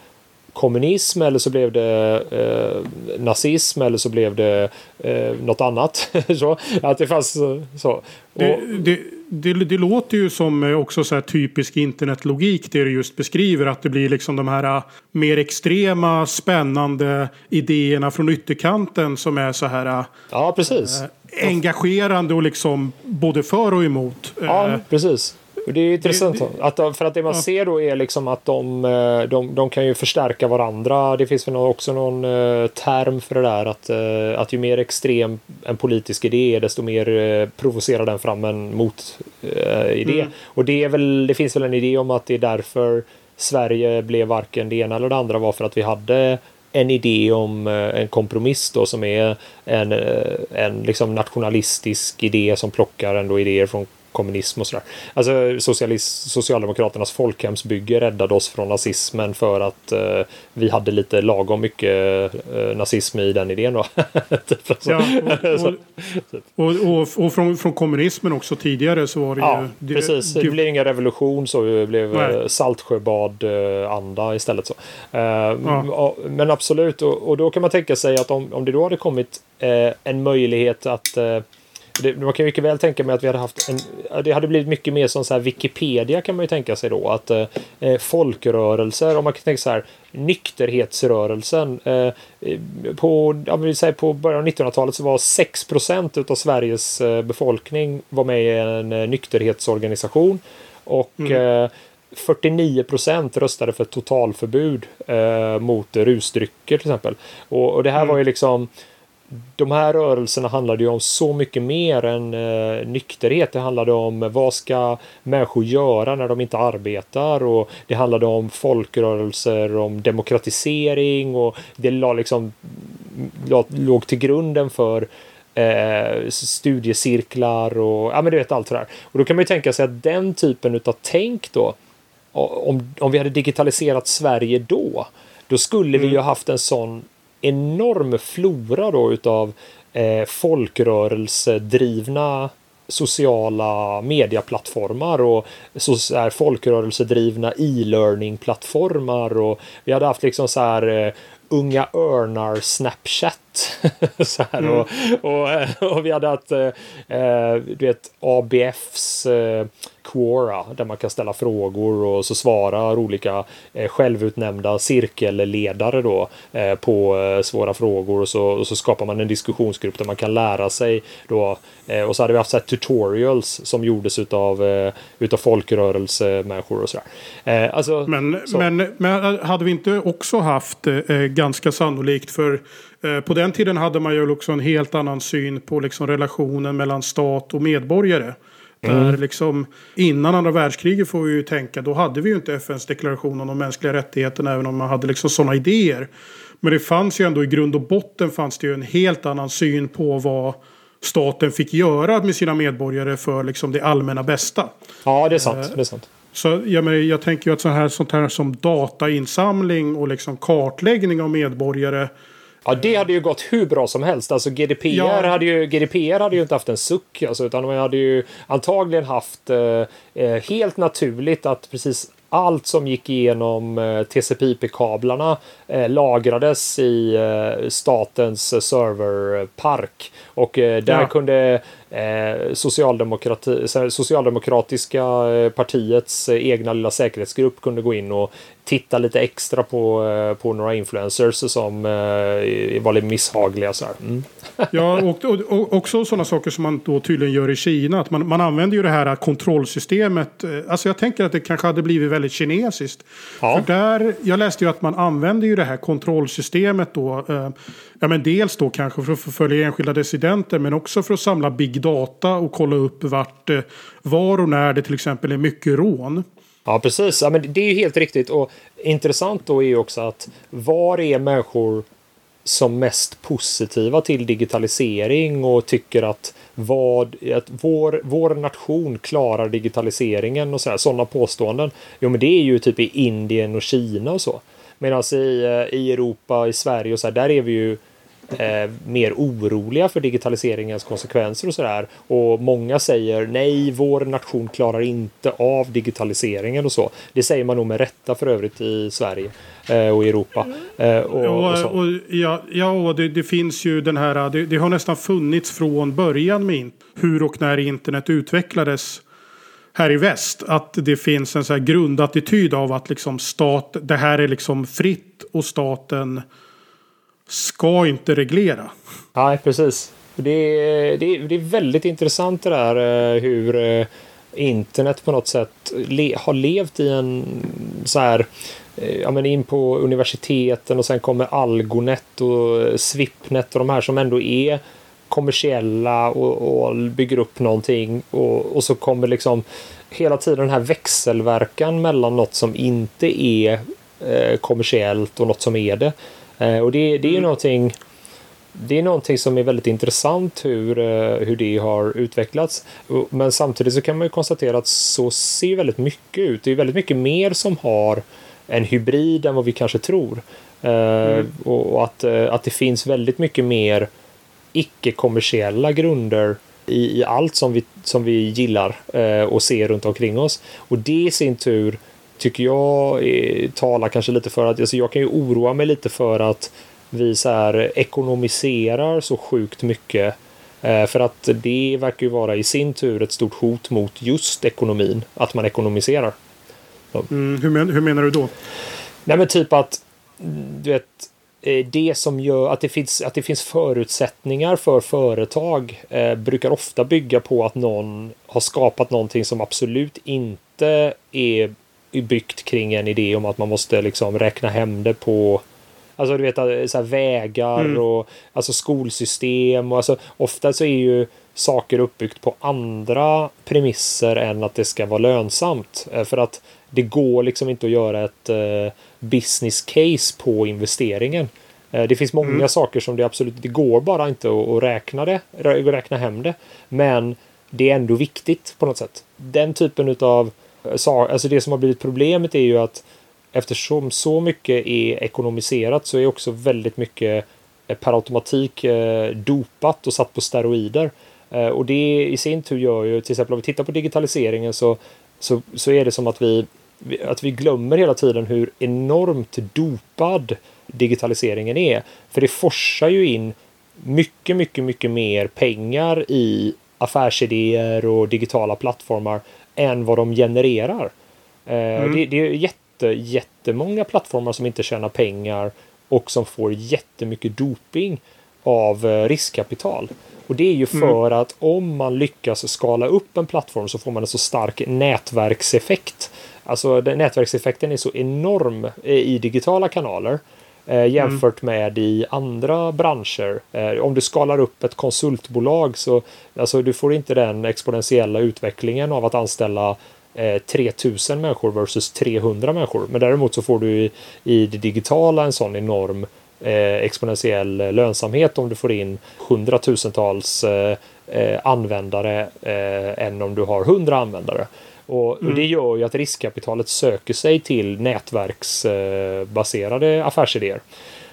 kommunism eller så blev det eh, nazism eller så blev det eh, något annat. *laughs* så, att det fanns så. Och, det, det, det, det, låter ju som också så typisk internetlogik det du just beskriver. Att det blir liksom de här äh, mer extrema spännande idéerna från ytterkanten som är så här. Äh, ja, precis. Äh, engagerande och liksom både för och emot. Ja, äh, precis. Det är intressant. Det, det, att, för att det man ja. ser då är liksom att de, eh, de, de kan ju förstärka varandra. Det finns väl också någon uh, term för det där att, uh, att ju mer extrem en politisk idé är desto mer provocerar den fram en motidé. Mm. Och det, är väl, det finns väl en idé om att det är därför Sverige blev varken det ena eller det andra var för att vi hade en idé om en kompromiss då som är en, en liksom nationalistisk idé som plockar ändå idéer från kommunism och sådär. Alltså socialist, Socialdemokraternas folkhemsbygge räddade oss från nazismen för att eh, vi hade lite lagom mycket eh, nazism i den idén då. *laughs* ja, *laughs* och, och, och, och, från, från kommunismen också tidigare så var det ja, ju... Det, precis. Det, blev ingen revolution så det blev eh, Saltsjöbad-anda istället. så. Uh, ja. Men absolut, och, och, då kan man tänka sig att om, om det då hade kommit uh, en möjlighet att uh, det, man kan mycket väl tänka mig att vi hade haft en... Det hade blivit mycket mer som så här Wikipedia kan man ju tänka sig då. Att eh, eh folkrörelser, om man kan tänka så här nykterhetsrörelsen. Eh, på, ja, vill säga på början av 1900-talet så var 6% av Sveriges eh, befolkning var med i en eh, nykterhetsorganisation. Och mm. 49 procent röstade för totalförbud eh, mot rusdrycker till exempel. Och, och det här mm. var ju liksom de här rörelserna handlade ju om så mycket mer än eh, nykterhet. Det handlade om vad ska människor göra när de inte arbetar och det handlade om folkrörelser, om demokratisering och det la liksom, låg till grunden för eh, studiecirklar och ja men du vet allt det där. Och då kan man ju tänka sig att den typen av tänk då om, om vi hade digitaliserat Sverige då då skulle mm. vi ju haft en sån enorm flora då utav eh, folkrörelsedrivna sociala medieplattformar och så här folkrörelsedrivna e-learning-plattformar och vi hade haft liksom så här eh, Unga Örnar Snapchat. *laughs* så här, mm. och, och, och, vi hade haft eh, eh du vet, ABFs eh, Quora där man kan ställa frågor och så svarar olika eh, självutnämnda cirkelledare då eh, på eh, svåra frågor och så, och så skapar man en diskussionsgrupp där man kan lära sig då och så hade vi haft så tutorials som gjordes utav, utav folkrörelsemänniskor och sådär. Alltså, men, så. men, men hade vi inte också haft ganska sannolikt för på den tiden hade man ju också en helt annan syn på liksom relationen mellan stat och medborgare. Mm. Där liksom, innan andra världskriget får vi ju tänka, då hade vi ju inte FNs deklaration om de mänskliga rättigheterna även om man hade liksom sådana idéer. Men det fanns ju ändå i grund och botten fanns det ju en helt annan syn på vad staten fick göra med sina medborgare för liksom det allmänna bästa. Ja, det är sant. Eh, det är sant. Så jag, menar, jag tänker ju att sånt här, sånt här som datainsamling och liksom kartläggning av medborgare Ja, det hade ju gått hur bra som helst. Alltså GDPR, ja. hade, ju, GDPR hade ju inte haft en suck, alltså, utan man hade ju antagligen haft eh, eh helt naturligt att precis allt som gick igenom eh, TCP/IP-kablarna eh, lagrades i eh, statens serverpark och eh, där ja. kunde socialdemokrati, socialdemokratiska eh, partiets eh, egna lilla säkerhetsgrupp kunde gå in och titta lite extra på, eh, på några influencers som eh, var lite misshagliga. Så mm. ja, och, och, och, också sådana saker som man då tydligen gör i Kina. Att man, man använder ju det här kontrollsystemet. Alltså jag tänker att det kanske hade blivit väldigt kinesiskt. Ja. För där, jag läste ju att man använder ju det här kontrollsystemet då. Eh, ja, men dels då kanske för att förfölja enskilda dissidenter men också för att samla big data och kolla upp vart, eh, var och när det till exempel är mycket rån. Ja, precis. Ja, men det är ju helt riktigt. Och intressant då är ju också att var är människor som mest positiva till digitalisering och tycker att, vad, att vår, vår nation klarar digitaliseringen och sådana påståenden. Jo, men det är ju typ i Indien och Kina och så. Medan i, eh, i Europa, i Sverige och så här, där är vi ju eh, mer oroliga för digitaliseringens konsekvenser och sådär. Och många säger nej, vår nation klarar inte av digitaliseringen och så. Det säger man nog med rätta för övrigt i Sverige eh, och Europa. Eh, och, och, och, och, ja, ja, och det, det, finns ju den här, det, det, har nästan funnits från början med hur och när internet utvecklades här i väst. Att det finns en så här grundattityd av att liksom stat, det här är liksom fritt och staten ska inte reglera. Nej, precis. Det är, det, är, det är väldigt intressant det där eh, hur eh, internet på något sätt le, har levt i en så här eh, ja, men in på universiteten och sen kommer Algonet och Swipnet och de här som ändå är kommersiella och, och bygger upp någonting och, och så kommer liksom hela tiden den här växelverkan mellan något som inte är eh, kommersiellt och något som är det. Eh, och det, det är mm. någonting det är någonting som är väldigt intressant hur, eh, hur det har utvecklats. Men samtidigt så kan man ju konstatera att så ser väldigt mycket ut. Det är väldigt mycket mer som har en hybrid än vad vi kanske tror. Eh, mm. Och att, att det finns väldigt mycket mer icke-kommersiella grunder i, i allt som vi, som vi gillar och ser runt omkring oss. Och det i sin tur tycker jag är, talar kanske lite för att alltså jag kan ju oroa mig lite för att vi så här ekonomiserar så sjukt mycket. Eh, för att det verkar ju vara i sin tur ett stort hot mot just ekonomin, att man ekonomiserar. Mm, hur, men, hur menar du då? Nej men typ att du vet eh, det som gör att det finns, att det finns förutsättningar för företag eh, brukar ofta bygga på att någon har skapat någonting som absolut inte är byggt kring en idé om att man måste liksom räkna hem det på Alltså du vet så här, vägar Mm. och alltså skolsystem och alltså ofta så är ju saker uppbyggt på andra premisser än att det ska vara lönsamt. Eh, För att det går liksom inte att göra ett eh, business case på investeringen. Eh, Det finns många Mm. saker som det absolut, det går bara inte att, räkna det, rä- räkna hem det. Men det är ändå viktigt på något sätt. Den typen av Eh, alltså det som har blivit problemet är ju att eftersom så mycket är ekonomiserat så är också väldigt mycket eh, per automatik eh, dopat och satt på steroider. Och det i sin tur gör ju, till exempel om vi tittar på digitaliseringen så, så, så är det som att vi- att vi glömmer hela tiden hur enormt dopad digitaliseringen är. För det forsar ju in mycket, mycket, mycket mer pengar i affärsidéer och digitala plattformar än vad de genererar. Eh, Det, det är jätte, jättemånga plattformar som inte tjänar pengar och som får jättemycket doping av eh, riskkapital. Och det är ju för att om man lyckas skala upp en plattform så får man en så stark nätverkseffekt. Alltså nätverkseffekten är så enorm eh, i digitala kanaler eh, jämfört med i andra branscher. Eh, om du skalar upp ett konsultbolag så alltså, du får inte den exponentiella utvecklingen av att anställa eh, 3000 människor versus 300 människor. Men däremot så får du i, i det digitala en sån enorm eh, exponentiell lönsamhet om du får in hundratusentals eh, eh, användare än om du har 100 användare. Och, och det gör ju att riskkapitalet söker sig till nätverksbaserade affärsidéer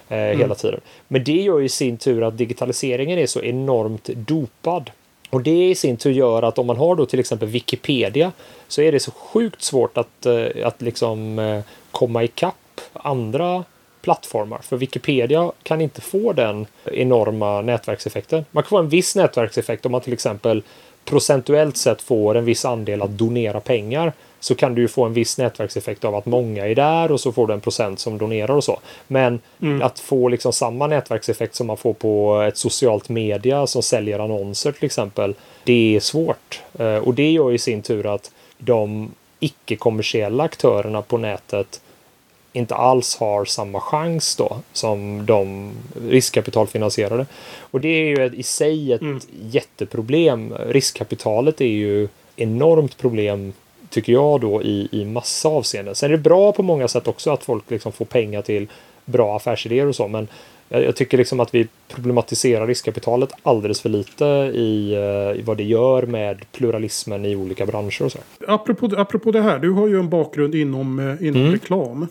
eh, hela tiden. Men det gör ju i sin tur att digitaliseringen är så enormt dopad. Och det i sin tur gör att om man har då till exempel Wikipedia så är det så sjukt svårt att, eh, att liksom eh, komma ikapp andra plattformar. För Wikipedia kan inte få den enorma nätverkseffekten. Man kan få en viss nätverkseffekt om man till exempel procentuellt sett får en viss andel att donera pengar så kan du ju få en viss nätverkseffekt av att många är där och så får du en procent som donerar och så. Men att få liksom samma nätverkseffekt som man får på ett socialt media som säljer annonser till exempel. Det är svårt. Eh, Och det gör i sin tur att de icke-kommersiella aktörerna på nätet inte alls har samma chans då som de riskkapitalfinansierade. Och det är ju ett, i sig ett jätteproblem. Riskkapitalet är ju enormt problem tycker jag då i, i massa avseenden. Sen är det bra på många sätt också att folk liksom får pengar till bra affärsidéer och så. Men jag, jag tycker liksom att vi problematiserar riskkapitalet alldeles för lite i, eh, i vad det gör med pluralismen i olika branscher och så. Apropå, apropå det här, du har ju en bakgrund inom, eh, inom Mm. reklam.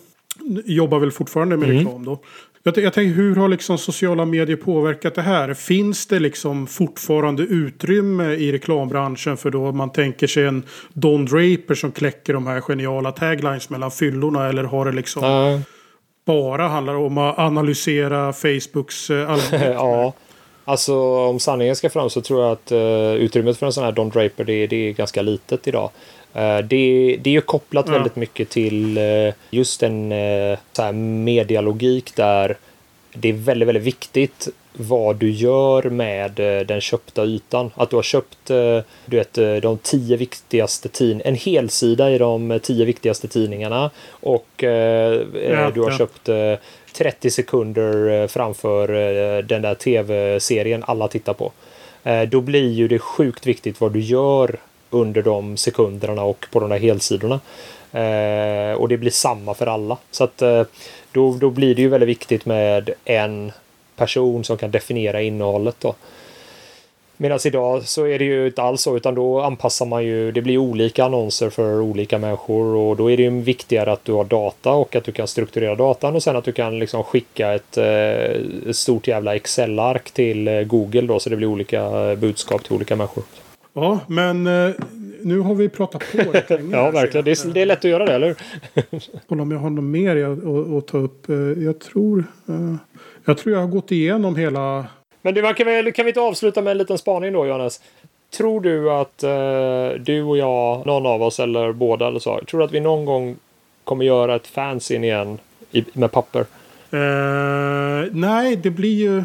Jobbar väl fortfarande med reklam då. Jag, jag tänker, hur har liksom sociala medier påverkat det här? Finns det liksom fortfarande utrymme i reklambranschen för då man tänker sig en Don Draper som kläcker de här geniala taglines mellan fyllorna? Eller har det liksom Nej. bara handlar om att analysera Facebooks eh, algoritmer? *laughs* ja. Alltså om sanningen ska fram så tror jag att uh, utrymmet för en sån här Don Draper det, det är ganska litet idag. Eh, det, det är ju kopplat Ja. väldigt mycket till eh, just en uh, så här medialogik där det är väldigt, väldigt viktigt vad du gör med eh, den köpta ytan. Att du har köpt eh, du vet, eh, de tio viktigaste tidningarna, en helsida i de eh, tio viktigaste tidningarna och eh, eh, Ja, du har ja. köpt eh, 30 sekunder eh, framför eh, den där tv-serien alla tittar på. Eh, Då blir ju det sjukt viktigt vad du gör under de sekunderna och på de där helsidorna. Eh, och det blir samma för alla. Så att eh, då, då blir det ju väldigt viktigt med en person som kan definiera innehållet då. Medan idag så är det ju inte alls så utan då anpassar man ju, det blir olika annonser för olika människor och då är det ju viktigare att du har data och att du kan strukturera datan och sen att du kan liksom skicka ett, eh, ett stort jävla Excel-ark till eh, Google då så det blir olika budskap till olika människor. Ja, men eh, nu har vi pratat på rätt *laughs* länge. Ja, verkligen. Det är, det är lätt att göra det, eller hur? *laughs* Kolla om jag har något mer att, ta upp. Eh, Jag tror, eh, jag tror jag har gått igenom hela... Men du, kan, väl, kan vi inte avsluta med en liten spaning då, Johannes? Tror du att eh, du och jag, någon av oss eller båda eller så, tror du att vi någon gång kommer göra ett fanzine igen i, med papper? Eh, nej, det blir ju...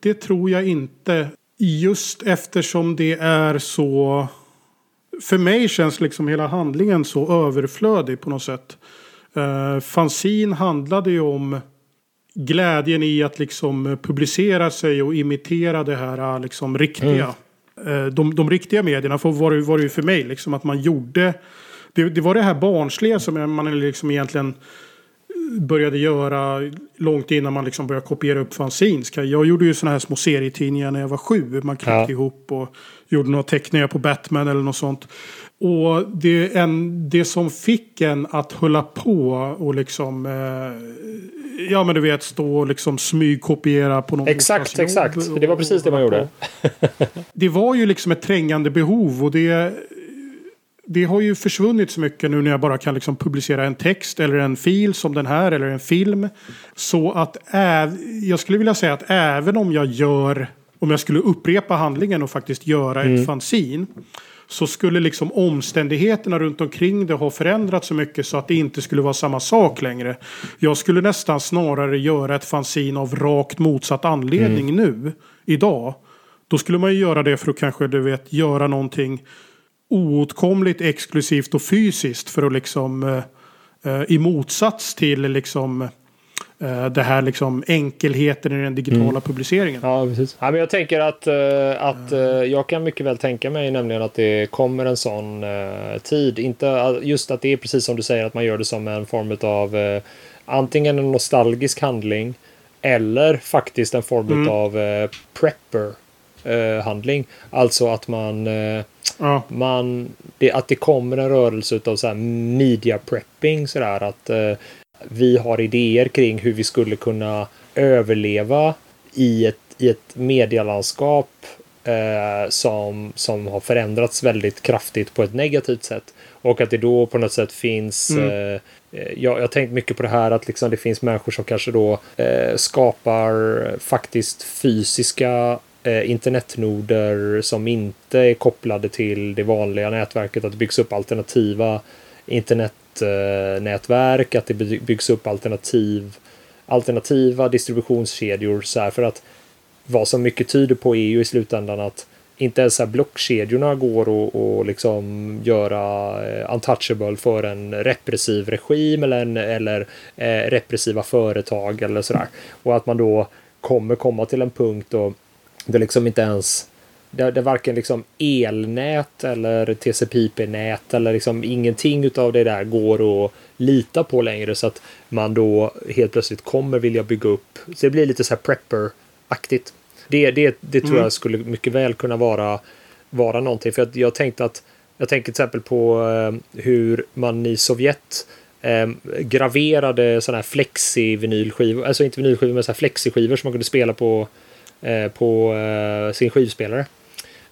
Det tror jag inte. Just eftersom det är så... För mig känns liksom hela handlingen så överflödig på något sätt. Uh, fanzine handlade ju om glädjen i att liksom publicera sig och imitera det här liksom riktiga. Mm. De, de riktiga medierna för var, var det ju för mig liksom att man gjorde det, det var det här barnsliga som man liksom egentligen började göra långt innan man liksom började kopiera upp fanzines. Jag gjorde ju sådana här små serietidningar när jag var sju. Man klippte ja. ihop och gjorde några teckningar på Batman eller något sånt. Och det, en, det som fick en att hålla på och liksom... Eh, ja men du vet stå och liksom smygkopiera på någon Exakt, exakt. Det var precis det man gjorde. *laughs* det var ju liksom ett trängande behov och det det har ju försvunnit så mycket nu när jag bara kan liksom publicera en text eller en fil som den här eller en film. Så att jag skulle vilja säga att även om jag gör, om jag skulle upprepa handlingen och faktiskt göra mm. ett fanzine. Så skulle liksom omständigheterna runt omkring det ha förändrats så mycket så att det inte skulle vara samma sak längre. Jag skulle nästan snarare göra ett fanzine av rakt motsatt anledning mm. nu, idag. Då skulle man ju göra det för att kanske du vet göra någonting oåtkomligt, exklusivt och fysiskt för att liksom eh, eh, i motsats till liksom eh, det här liksom enkelheten i den digitala mm. publiceringen. Ja, precis. Ja, men jag tänker att, att jag kan mycket väl tänka mig nämligen att det kommer en sån tid. Inte just att det är precis som du säger att man gör det som en form av antingen en nostalgisk handling eller faktiskt en form mm. av prepper handling. Alltså att man Ja. Man, det, att det kommer en rörelse av så här media prepping sådär att eh, vi har idéer kring hur vi skulle kunna överleva i ett, i ett medielandskap eh, som, som har förändrats väldigt kraftigt på ett negativt sätt. Och att det då på något sätt finns mm. eh, jag, jag tänkt mycket på det här att liksom det finns människor som kanske då eh, skapar faktiskt fysiska eh, Eh, internetnoder som inte är kopplade till det vanliga nätverket. Att det byggs upp alternativa internetnätverk, att det byggs upp alternativ, alternativa distributionskedjor. Så här, för att vad som mycket tyder på är ju i slutändan att inte ens här blockkedjorna går att och liksom göra eh, untouchable för en repressiv regim eller, en, eller eh, repressiva företag eller sådär. Och att man då kommer komma till en punkt då det är liksom inte ens det, det är varken liksom elnät eller TCP/IP-nät eller liksom ingenting utav det där går att lita på längre så att man då helt plötsligt kommer vilja bygga upp. Så det blir lite så här prepper-aktigt. Det, det, det tror mm. jag skulle mycket väl kunna vara, vara någonting. För jag, jag tänkte att jag tänker till exempel på eh, hur man i Sovjet eh, graverade sådana här flexi-vinylskivor, alltså inte vinylskivor men så här flexi-skivor som man kunde spela på på eh, sin skivspelare.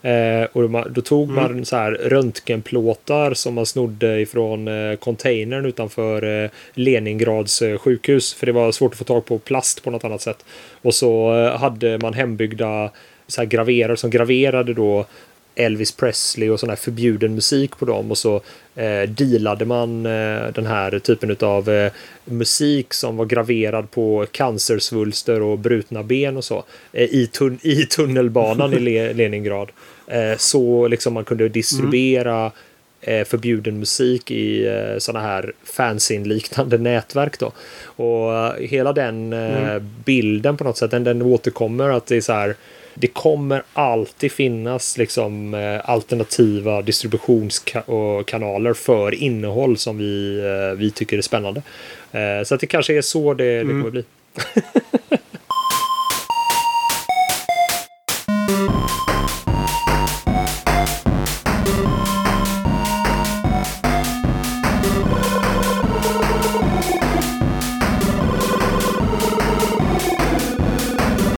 Eh, och då, då tog mm. man så här röntgenplåtar som man snodde ifrån eh, containern utanför eh, Leningrads eh, sjukhus. För det var svårt att få tag på plast på något annat sätt. Och så eh, hade man hembyggda så här graverare som graverade då Elvis Presley och sån här förbjuden musik på dem och så eh, dealade man eh, den här typen av eh, musik som var graverad på cancersvulster och brutna ben och så eh, i, tun i tunnelbanan i Le *laughs* Leningrad. Eh, så liksom man kunde distribuera mm. förbjuden musik i eh, sådana här fanzine-liknande nätverk då. Och hela den mm. bilden på något sätt, den, den återkommer att det är så här det kommer alltid finnas liksom eh, alternativa distributionskanaler för innehåll som vi, eh, vi tycker är spännande. Eh, så att det kanske är så det, det mm. kommer bli. *laughs*